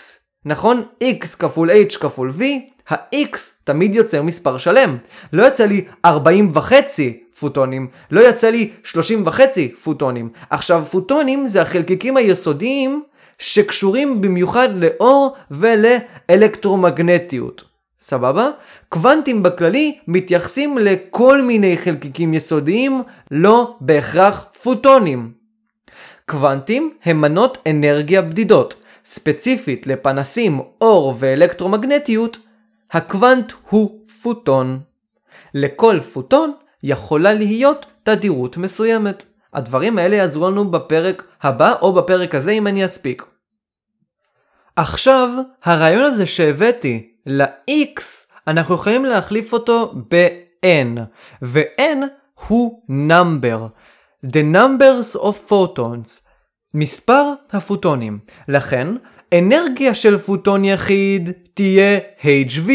נכון? x כפול h כפול v, ה-x תמיד יוצר מספר שלם. לא יוצא לי 40 וחצי פוטונים, לא יוצא לי 30 וחצי פוטונים. עכשיו פוטונים זה החלקיקים היסודיים שקשורים במיוחד לאור ולאלקטרומגנטיות. סבבה? קוונטים בכללי מתייחסים לכל מיני חלקיקים יסודיים, לא בהכרח פוטונים. קוונטים הם מנות אנרגיה בדידות. ספציפית לפנסים, אור ואלקטרומגנטיות, הקוונט הוא פוטון. לכל פוטון יכולה להיות תדירות מסוימת. הדברים האלה יעזרו לנו בפרק הבא או בפרק הזה אם אני אספיק. עכשיו, הרעיון הזה שהבאתי ל-x, אנחנו יכולים להחליף אותו ב-n, ו-n הוא number. The numbers of photons, מספר הפוטונים. לכן, אנרגיה של פוטון יחיד תהיה HV.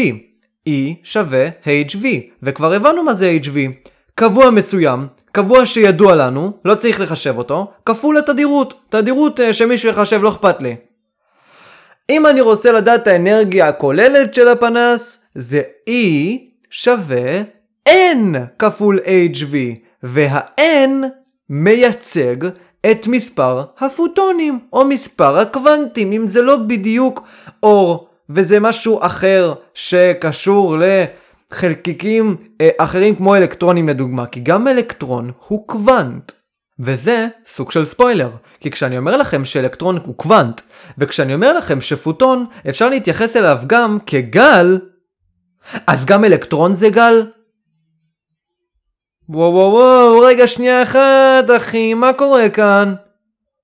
E שווה HV, וכבר הבנו מה זה HV. קבוע מסוים, קבוע שידוע לנו, לא צריך לחשב אותו, כפול התדירות. תדירות uh, שמישהו יחשב לא אכפת לי. אם אני רוצה לדעת את האנרגיה הכוללת של הפנס, זה E שווה N כפול HV, וה-N מייצג את מספר הפוטונים, או מספר הקוונטים, אם זה לא בדיוק אור, וזה משהו אחר שקשור לחלקיקים אה, אחרים כמו אלקטרונים לדוגמה, כי גם אלקטרון הוא קוונט. וזה סוג של ספוילר, כי כשאני אומר לכם שאלקטרון הוא קוונט, וכשאני אומר לכם שפוטון אפשר להתייחס אליו גם כגל, אז גם אלקטרון זה גל? וואו וואו וואו, רגע שנייה אחת אחי, מה קורה כאן?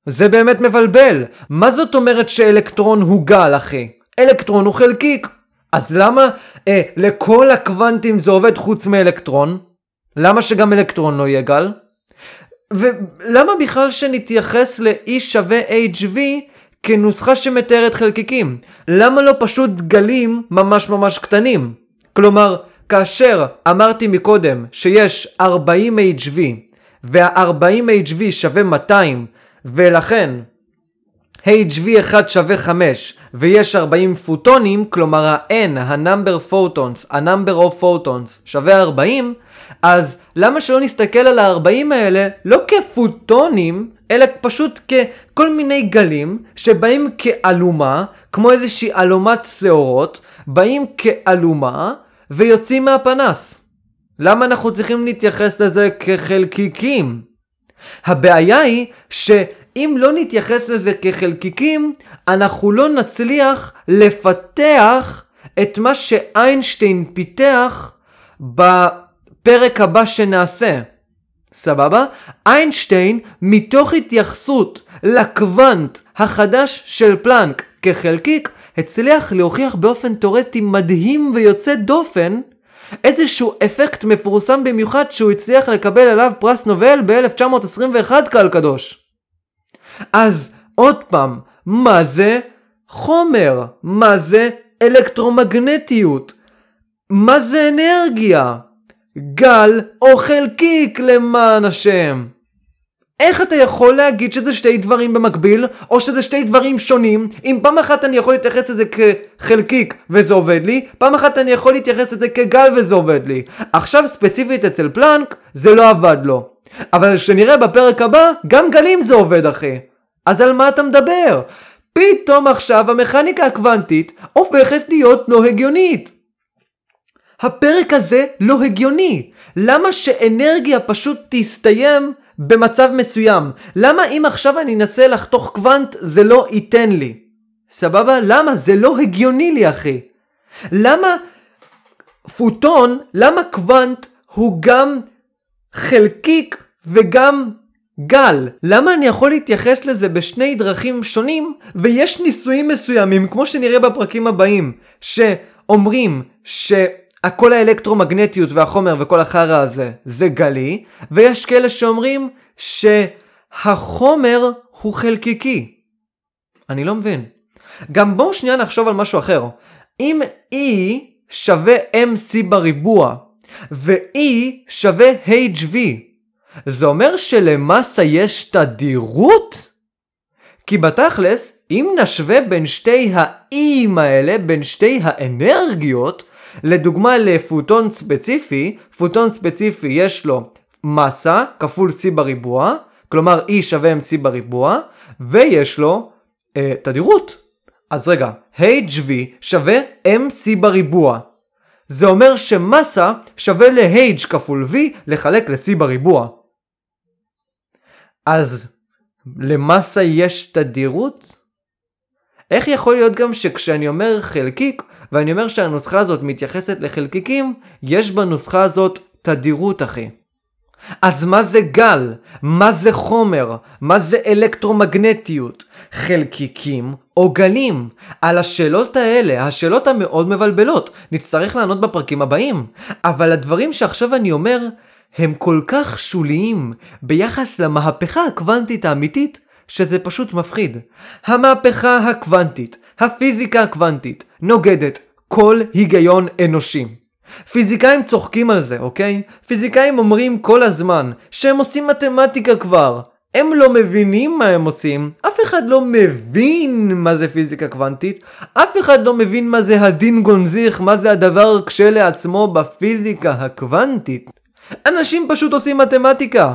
זה באמת מבלבל. מה זאת אומרת שאלקטרון הוא גל אחי? אלקטרון הוא חלקיק. אז למה אה, לכל הקוונטים זה עובד חוץ מאלקטרון? למה שגם אלקטרון לא יהיה גל? ולמה בכלל שנתייחס ל-E שווה HV כנוסחה שמתארת חלקיקים? למה לא פשוט גלים ממש ממש קטנים? כלומר, כאשר אמרתי מקודם שיש 40 HV וה-40 HV שווה 200 ולכן HV1 שווה 5 ויש 40 פוטונים, כלומר ה-N, ה-number photons, ה-number of photons שווה 40, אז למה שלא נסתכל על ה-40 האלה לא כפוטונים, אלא פשוט ככל מיני גלים שבאים כאלומה, כמו איזושהי אלומת שעורות, באים כאלומה ויוצאים מהפנס. למה אנחנו צריכים להתייחס לזה כחלקיקים? הבעיה היא שאם לא נתייחס לזה כחלקיקים, אנחנו לא נצליח לפתח את מה שאיינשטיין פיתח בפרק הבא שנעשה. סבבה? איינשטיין, מתוך התייחסות לקוונט החדש של פלנק כחלקיק, הצליח להוכיח באופן תאורטי מדהים ויוצא דופן איזשהו אפקט מפורסם במיוחד שהוא הצליח לקבל עליו פרס נובל ב-1921 קהל קדוש. אז עוד פעם, מה זה חומר? מה זה אלקטרומגנטיות? מה זה אנרגיה? גל או חלקיק למען השם. איך אתה יכול להגיד שזה שתי דברים במקביל, או שזה שתי דברים שונים, אם פעם אחת אני יכול להתייחס לזה כחלקיק וזה עובד לי, פעם אחת אני יכול להתייחס לזה כגל וזה עובד לי. עכשיו ספציפית אצל פלנק, זה לא עבד לו. אבל כשנראה בפרק הבא, גם גלים זה עובד אחי. אז על מה אתה מדבר? פתאום עכשיו המכניקה הקוונטית הופכת להיות לא הגיונית. הפרק הזה לא הגיוני. למה שאנרגיה פשוט תסתיים במצב מסוים? למה אם עכשיו אני אנסה לחתוך קוונט זה לא ייתן לי? סבבה? למה? זה לא הגיוני לי אחי. למה פוטון, למה קוונט הוא גם חלקיק וגם גל, למה אני יכול להתייחס לזה בשני דרכים שונים ויש ניסויים מסוימים כמו שנראה בפרקים הבאים שאומרים ש... הכל האלקטרומגנטיות והחומר וכל החרא הזה זה גלי, ויש כאלה שאומרים שהחומר הוא חלקיקי. אני לא מבין. גם בואו שנייה נחשוב על משהו אחר. אם E שווה MC בריבוע, ו-E שווה HV, זה אומר שלמסה יש תדירות? כי בתכלס, אם נשווה בין שתי האיים האלה, בין שתי האנרגיות, לדוגמה לפוטון ספציפי, פוטון ספציפי יש לו מסה כפול c בריבוע, כלומר E שווה mc בריבוע, ויש לו אה, תדירות. אז רגע, hv שווה mc בריבוע. זה אומר שמסה שווה ל-h כפול v לחלק ל-c בריבוע. אז למסה יש תדירות? איך יכול להיות גם שכשאני אומר חלקיק, ואני אומר שהנוסחה הזאת מתייחסת לחלקיקים, יש בנוסחה הזאת תדירות אחי. אז מה זה גל? מה זה חומר? מה זה אלקטרומגנטיות? חלקיקים או גלים? על השאלות האלה, השאלות המאוד מבלבלות, נצטרך לענות בפרקים הבאים. אבל הדברים שעכשיו אני אומר, הם כל כך שוליים ביחס למהפכה הקוונטית האמיתית, שזה פשוט מפחיד. המהפכה הקוונטית, הפיזיקה הקוונטית, נוגדת כל היגיון אנושי. פיזיקאים צוחקים על זה, אוקיי? פיזיקאים אומרים כל הזמן שהם עושים מתמטיקה כבר. הם לא מבינים מה הם עושים, אף אחד לא מבין מה זה פיזיקה קוונטית, אף אחד לא מבין מה זה הדין גונזיך, מה זה הדבר כשלעצמו בפיזיקה הקוונטית. אנשים פשוט עושים מתמטיקה.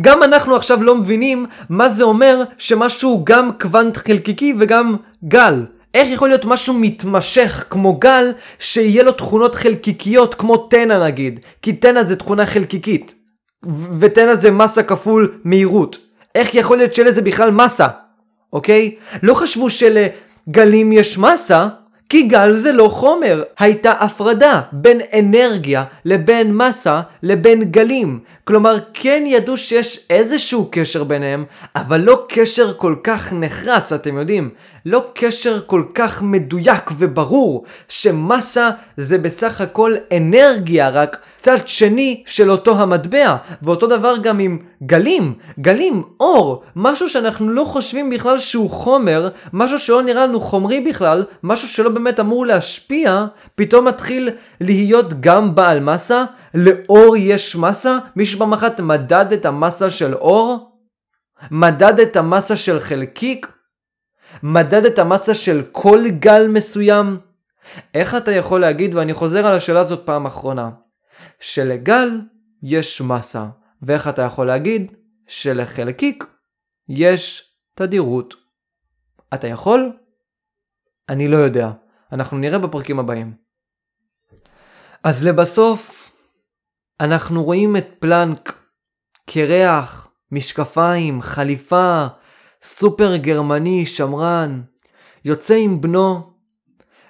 גם אנחנו עכשיו לא מבינים מה זה אומר שמשהו גם קוונט חלקיקי וגם גל. איך יכול להיות משהו מתמשך כמו גל שיהיה לו תכונות חלקיקיות כמו תנא נגיד כי תנא זה תכונה חלקיקית ותנא זה מסה כפול מהירות איך יכול להיות שלזה בכלל מסה אוקיי? לא חשבו שלגלים יש מסה כי גל זה לא חומר, הייתה הפרדה בין אנרגיה לבין מסה לבין גלים. כלומר, כן ידעו שיש איזשהו קשר ביניהם, אבל לא קשר כל כך נחרץ, אתם יודעים. לא קשר כל כך מדויק וברור, שמסה זה בסך הכל אנרגיה, רק צד שני של אותו המטבע, ואותו דבר גם עם גלים, גלים, אור, משהו שאנחנו לא חושבים בכלל שהוא חומר, משהו שלא נראה לנו חומרי בכלל, משהו שלא באמת אמור להשפיע, פתאום מתחיל להיות גם בעל מסה, לאור יש מסה, מישהו פעם אחת מדד את המסה של אור? מדד את המסה של חלקיק? מדד את המסה של כל גל מסוים? איך אתה יכול להגיד, ואני חוזר על השאלה הזאת פעם אחרונה, שלגל יש מסה, ואיך אתה יכול להגיד שלחלקיק יש תדירות? אתה יכול? אני לא יודע. אנחנו נראה בפרקים הבאים. אז לבסוף, אנחנו רואים את פלנק קרח, משקפיים, חליפה, סופר גרמני, שמרן, יוצא עם בנו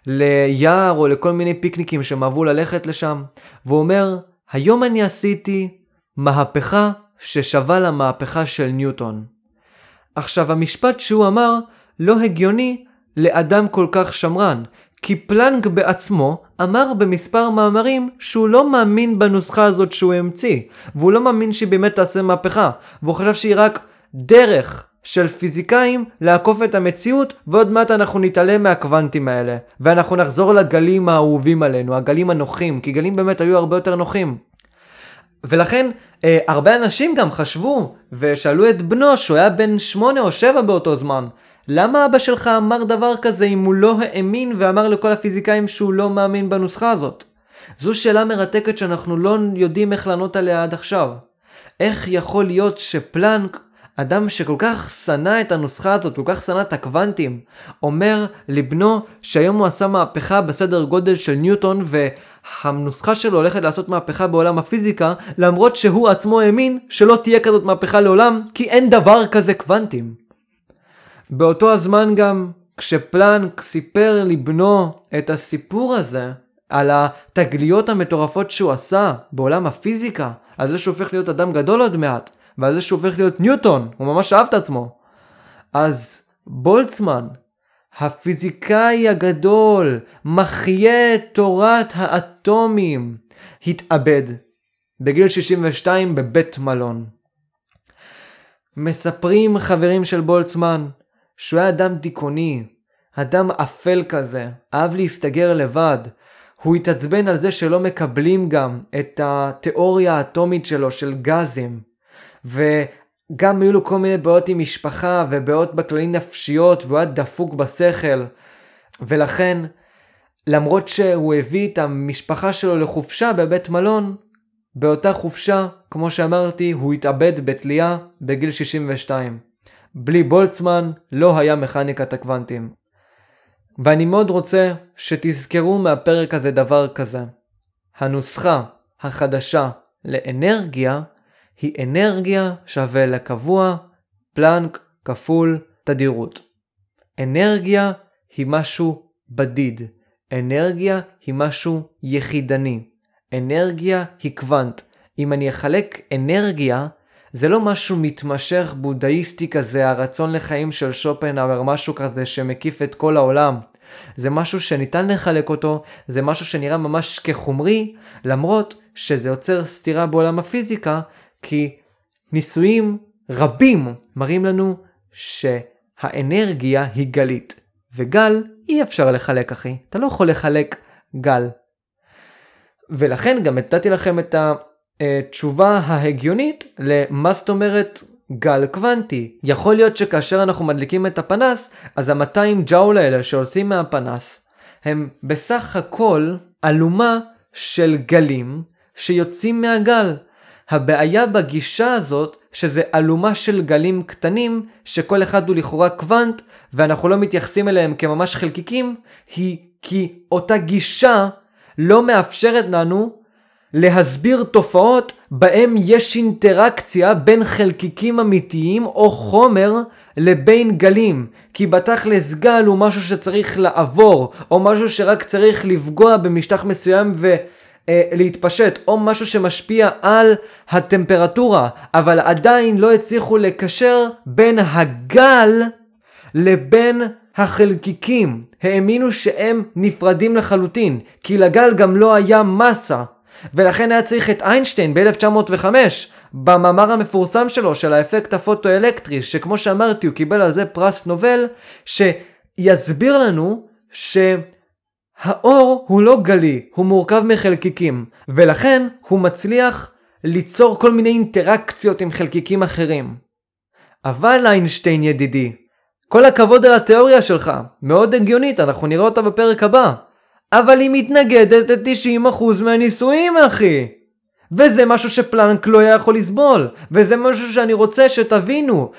ליער או לכל מיני פיקניקים שהם אהבו ללכת לשם, והוא אומר, היום אני עשיתי מהפכה ששווה למהפכה של ניוטון. עכשיו המשפט שהוא אמר לא הגיוני לאדם כל כך שמרן, כי פלנק בעצמו אמר במספר מאמרים שהוא לא מאמין בנוסחה הזאת שהוא המציא, והוא לא מאמין שהיא באמת תעשה מהפכה, והוא חשב שהיא רק דרך של פיזיקאים לעקוף את המציאות, ועוד מעט אנחנו נתעלם מהקוונטים האלה, ואנחנו נחזור לגלים האהובים עלינו, הגלים הנוחים, כי גלים באמת היו הרבה יותר נוחים. ולכן אה, הרבה אנשים גם חשבו ושאלו את בנו שהוא היה בן שמונה או שבע באותו זמן למה אבא שלך אמר דבר כזה אם הוא לא האמין ואמר לכל הפיזיקאים שהוא לא מאמין בנוסחה הזאת? זו שאלה מרתקת שאנחנו לא יודעים איך לענות עליה עד עכשיו. איך יכול להיות שפלנק, אדם שכל כך שנא את הנוסחה הזאת, כל כך שנא את הקוונטים, אומר לבנו שהיום הוא עשה מהפכה בסדר גודל של ניוטון והנוסחה שלו הולכת לעשות מהפכה בעולם הפיזיקה, למרות שהוא עצמו האמין שלא תהיה כזאת מהפכה לעולם, כי אין דבר כזה קוונטים. באותו הזמן גם, כשפלנק סיפר לבנו את הסיפור הזה, על התגליות המטורפות שהוא עשה בעולם הפיזיקה, על זה שהוא הופך להיות אדם גדול עוד מעט, ועל זה שהוא הופך להיות ניוטון, הוא ממש אהב את עצמו. אז בולצמן, הפיזיקאי הגדול, מחיה תורת האטומים, התאבד בגיל 62 בבית מלון. מספרים חברים של בולצמן שהוא היה אדם דיכאוני, אדם אפל כזה, אהב להסתגר לבד. הוא התעצבן על זה שלא מקבלים גם את התיאוריה האטומית שלו של גזים. וגם היו לו כל מיני בעיות עם משפחה ובעיות בכללים נפשיות והוא היה דפוק בשכל. ולכן, למרות שהוא הביא את המשפחה שלו לחופשה בבית מלון, באותה חופשה, כמו שאמרתי, הוא התאבד בתלייה בגיל 62. בלי בולצמן לא היה מכניקת הקוונטים. ואני מאוד רוצה שתזכרו מהפרק הזה דבר כזה. הנוסחה החדשה לאנרגיה היא אנרגיה שווה לקבוע פלנק כפול תדירות. אנרגיה היא משהו בדיד. אנרגיה היא משהו יחידני. אנרגיה היא קוונט. אם אני אחלק אנרגיה זה לא משהו מתמשך בודהיסטי כזה, הרצון לחיים של שופנהאואר, משהו כזה שמקיף את כל העולם. זה משהו שניתן לחלק אותו, זה משהו שנראה ממש כחומרי, למרות שזה יוצר סתירה בעולם הפיזיקה, כי ניסויים רבים מראים לנו שהאנרגיה היא גלית, וגל אי אפשר לחלק אחי, אתה לא יכול לחלק גל. ולכן גם נתתי לכם את. התשובה ההגיונית למה זאת אומרת גל קוונטי. יכול להיות שכאשר אנחנו מדליקים את הפנס, אז ה-200 ג'אול האלה שיוצאים מהפנס, הם בסך הכל אלומה של גלים שיוצאים מהגל. הבעיה בגישה הזאת, שזה אלומה של גלים קטנים, שכל אחד הוא לכאורה קוונט, ואנחנו לא מתייחסים אליהם כממש חלקיקים, היא כי אותה גישה לא מאפשרת לנו להסביר תופעות בהם יש אינטראקציה בין חלקיקים אמיתיים או חומר לבין גלים. כי בתכלס גל הוא משהו שצריך לעבור, או משהו שרק צריך לפגוע במשטח מסוים ו... אה, להתפשט, או משהו שמשפיע על הטמפרטורה, אבל עדיין לא הצליחו לקשר בין הגל לבין החלקיקים האמינו שהם נפרדים לחלוטין, כי לגל גם לא היה מסה. ולכן היה צריך את איינשטיין ב-1905, במאמר המפורסם שלו של האפקט הפוטואלקטרי, שכמו שאמרתי הוא קיבל על זה פרס נובל, שיסביר לנו שהאור הוא לא גלי, הוא מורכב מחלקיקים, ולכן הוא מצליח ליצור כל מיני אינטראקציות עם חלקיקים אחרים. אבל איינשטיין ידידי, כל הכבוד על התיאוריה שלך, מאוד הגיונית, אנחנו נראה אותה בפרק הבא. אבל היא מתנגדת ל-90% מהניסויים, אחי. וזה משהו שפלנק לא היה יכול לסבול, וזה משהו שאני רוצה שתבינו.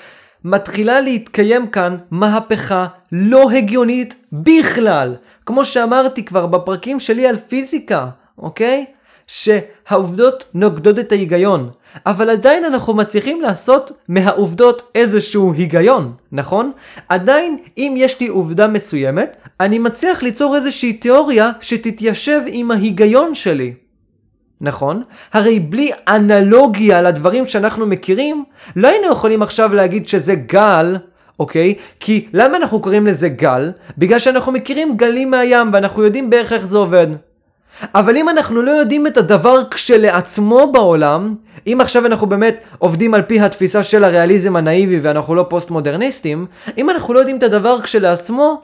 מתחילה להתקיים כאן מהפכה לא הגיונית בכלל. כמו שאמרתי כבר בפרקים שלי על פיזיקה, אוקיי? שהעובדות נוגדות את ההיגיון, אבל עדיין אנחנו מצליחים לעשות מהעובדות איזשהו היגיון, נכון? עדיין אם יש לי עובדה מסוימת, אני מצליח ליצור איזושהי תיאוריה שתתיישב עם ההיגיון שלי. נכון? הרי בלי אנלוגיה לדברים שאנחנו מכירים, לא היינו יכולים עכשיו להגיד שזה גל, אוקיי? כי למה אנחנו קוראים לזה גל? בגלל שאנחנו מכירים גלים מהים ואנחנו יודעים בערך איך זה עובד. אבל אם אנחנו לא יודעים את הדבר כשלעצמו בעולם, אם עכשיו אנחנו באמת עובדים על פי התפיסה של הריאליזם הנאיבי ואנחנו לא פוסט מודרניסטים, אם אנחנו לא יודעים את הדבר כשלעצמו,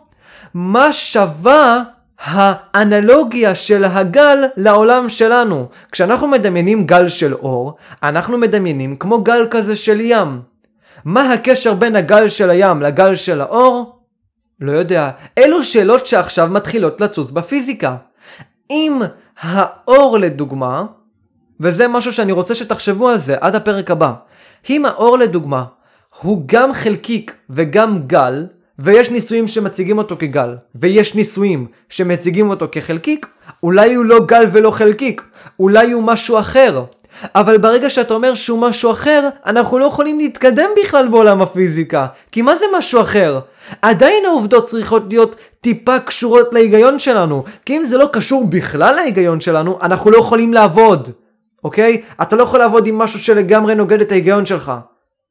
מה שווה האנלוגיה של הגל לעולם שלנו? כשאנחנו מדמיינים גל של אור, אנחנו מדמיינים כמו גל כזה של ים. מה הקשר בין הגל של הים לגל של האור? לא יודע. אלו שאלות שעכשיו מתחילות לצוץ בפיזיקה. אם האור לדוגמה, וזה משהו שאני רוצה שתחשבו על זה עד הפרק הבא, אם האור לדוגמה הוא גם חלקיק וגם גל, ויש ניסויים שמציגים אותו כגל, ויש ניסויים שמציגים אותו כחלקיק, אולי הוא לא גל ולא חלקיק, אולי הוא משהו אחר. אבל ברגע שאתה אומר שהוא משהו אחר, אנחנו לא יכולים להתקדם בכלל בעולם הפיזיקה. כי מה זה משהו אחר? עדיין העובדות צריכות להיות טיפה קשורות להיגיון שלנו. כי אם זה לא קשור בכלל להיגיון שלנו, אנחנו לא יכולים לעבוד. אוקיי? אתה לא יכול לעבוד עם משהו שלגמרי נוגד את ההיגיון שלך.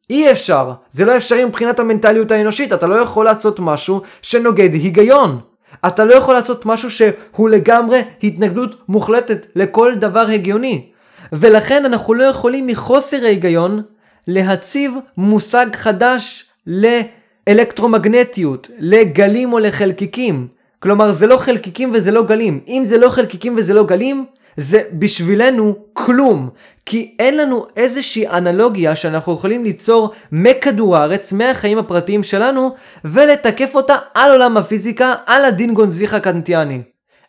אי אפשר. זה לא אפשרי מבחינת המנטליות האנושית. אתה לא יכול לעשות משהו שנוגד היגיון. אתה לא יכול לעשות משהו שהוא לגמרי התנגדות מוחלטת לכל דבר הגיוני. ולכן אנחנו לא יכולים מחוסר ההיגיון להציב מושג חדש לאלקטרומגנטיות, לגלים או לחלקיקים. כלומר זה לא חלקיקים וזה לא גלים. אם זה לא חלקיקים וזה לא גלים, זה בשבילנו כלום. כי אין לנו איזושהי אנלוגיה שאנחנו יכולים ליצור מכדור הארץ, מהחיים הפרטיים שלנו, ולתקף אותה על עולם הפיזיקה, על הדין גונזיך הקנטיאני.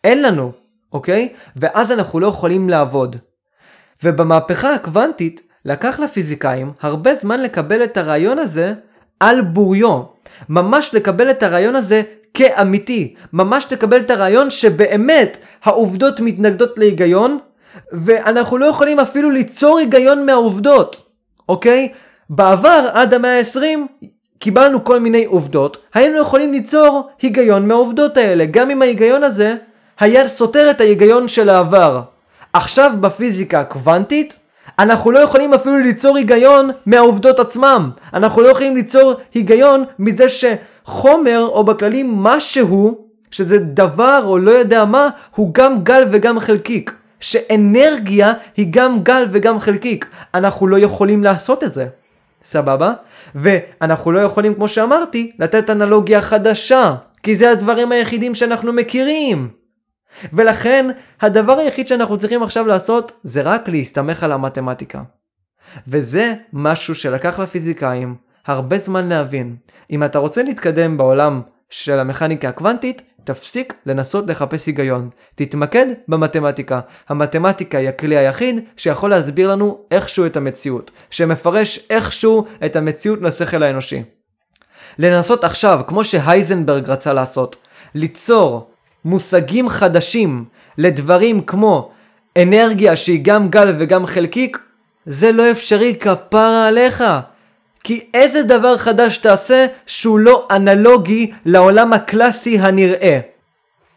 אין לנו, אוקיי? ואז אנחנו לא יכולים לעבוד. ובמהפכה הקוונטית לקח לפיזיקאים הרבה זמן לקבל את הרעיון הזה על בוריו. ממש לקבל את הרעיון הזה כאמיתי. ממש לקבל את הרעיון שבאמת העובדות מתנגדות להיגיון, ואנחנו לא יכולים אפילו ליצור היגיון מהעובדות, אוקיי? בעבר, עד המאה ה-20, קיבלנו כל מיני עובדות, היינו יכולים ליצור היגיון מהעובדות האלה, גם אם ההיגיון הזה היה סותר את ההיגיון של העבר. עכשיו בפיזיקה הקוונטית, אנחנו לא יכולים אפילו ליצור היגיון מהעובדות עצמם. אנחנו לא יכולים ליצור היגיון מזה שחומר, או בכללי משהו, שזה דבר או לא יודע מה, הוא גם גל וגם חלקיק. שאנרגיה היא גם גל וגם חלקיק. אנחנו לא יכולים לעשות את זה. סבבה? ואנחנו לא יכולים, כמו שאמרתי, לתת אנלוגיה חדשה. כי זה הדברים היחידים שאנחנו מכירים. ולכן הדבר היחיד שאנחנו צריכים עכשיו לעשות זה רק להסתמך על המתמטיקה. וזה משהו שלקח לפיזיקאים הרבה זמן להבין. אם אתה רוצה להתקדם בעולם של המכניקה הקוונטית, תפסיק לנסות לחפש היגיון. תתמקד במתמטיקה. המתמטיקה היא הכלי היחיד שיכול להסביר לנו איכשהו את המציאות. שמפרש איכשהו את המציאות לשכל האנושי. לנסות עכשיו, כמו שהייזנברג רצה לעשות, ליצור מושגים חדשים לדברים כמו אנרגיה שהיא גם גל וגם חלקיק, זה לא אפשרי כפרה עליך. כי איזה דבר חדש תעשה שהוא לא אנלוגי לעולם הקלאסי הנראה?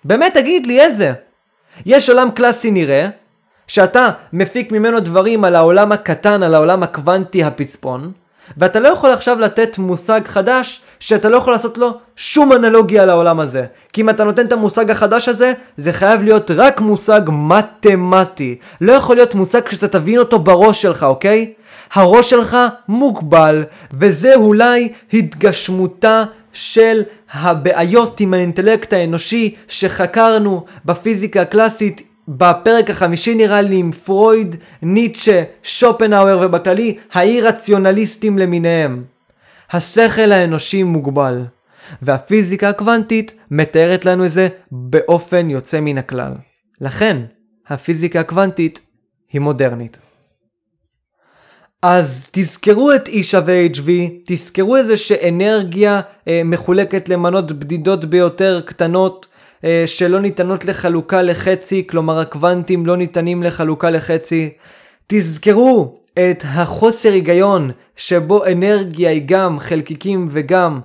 באמת תגיד לי איזה? יש עולם קלאסי נראה, שאתה מפיק ממנו דברים על העולם הקטן, על העולם הקוונטי הפצפון, ואתה לא יכול עכשיו לתת מושג חדש שאתה לא יכול לעשות לו שום אנלוגיה לעולם הזה. כי אם אתה נותן את המושג החדש הזה, זה חייב להיות רק מושג מתמטי. לא יכול להיות מושג שאתה תבין אותו בראש שלך, אוקיי? הראש שלך מוגבל, וזה אולי התגשמותה של הבעיות עם האינטלקט האנושי שחקרנו בפיזיקה הקלאסית בפרק החמישי נראה לי עם פרויד, ניטשה, שופנהאואר ובכללי האי רציונליסטים למיניהם. השכל האנושי מוגבל, והפיזיקה הקוונטית מתארת לנו את זה באופן יוצא מן הכלל. לכן, הפיזיקה הקוונטית היא מודרנית. אז תזכרו את E שווה HV, תזכרו איזה שאנרגיה אה, מחולקת למנות בדידות ביותר קטנות אה, שלא ניתנות לחלוקה לחצי, כלומר הקוונטים לא ניתנים לחלוקה לחצי. תזכרו את החוסר היגיון שבו אנרגיה היא גם חלקיקים וגם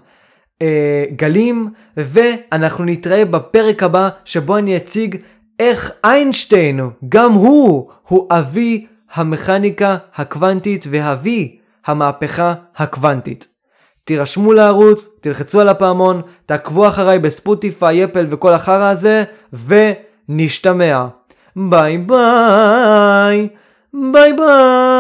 אה, גלים, ואנחנו נתראה בפרק הבא שבו אני אציג איך איינשטיין, גם הוא, הוא אבי המכניקה הקוונטית ואבי המהפכה הקוונטית. תירשמו לערוץ, תלחצו על הפעמון, תעקבו אחריי בספוטיפיי, אפל וכל החרא הזה, ונשתמע. ביי ביי, ביי ביי.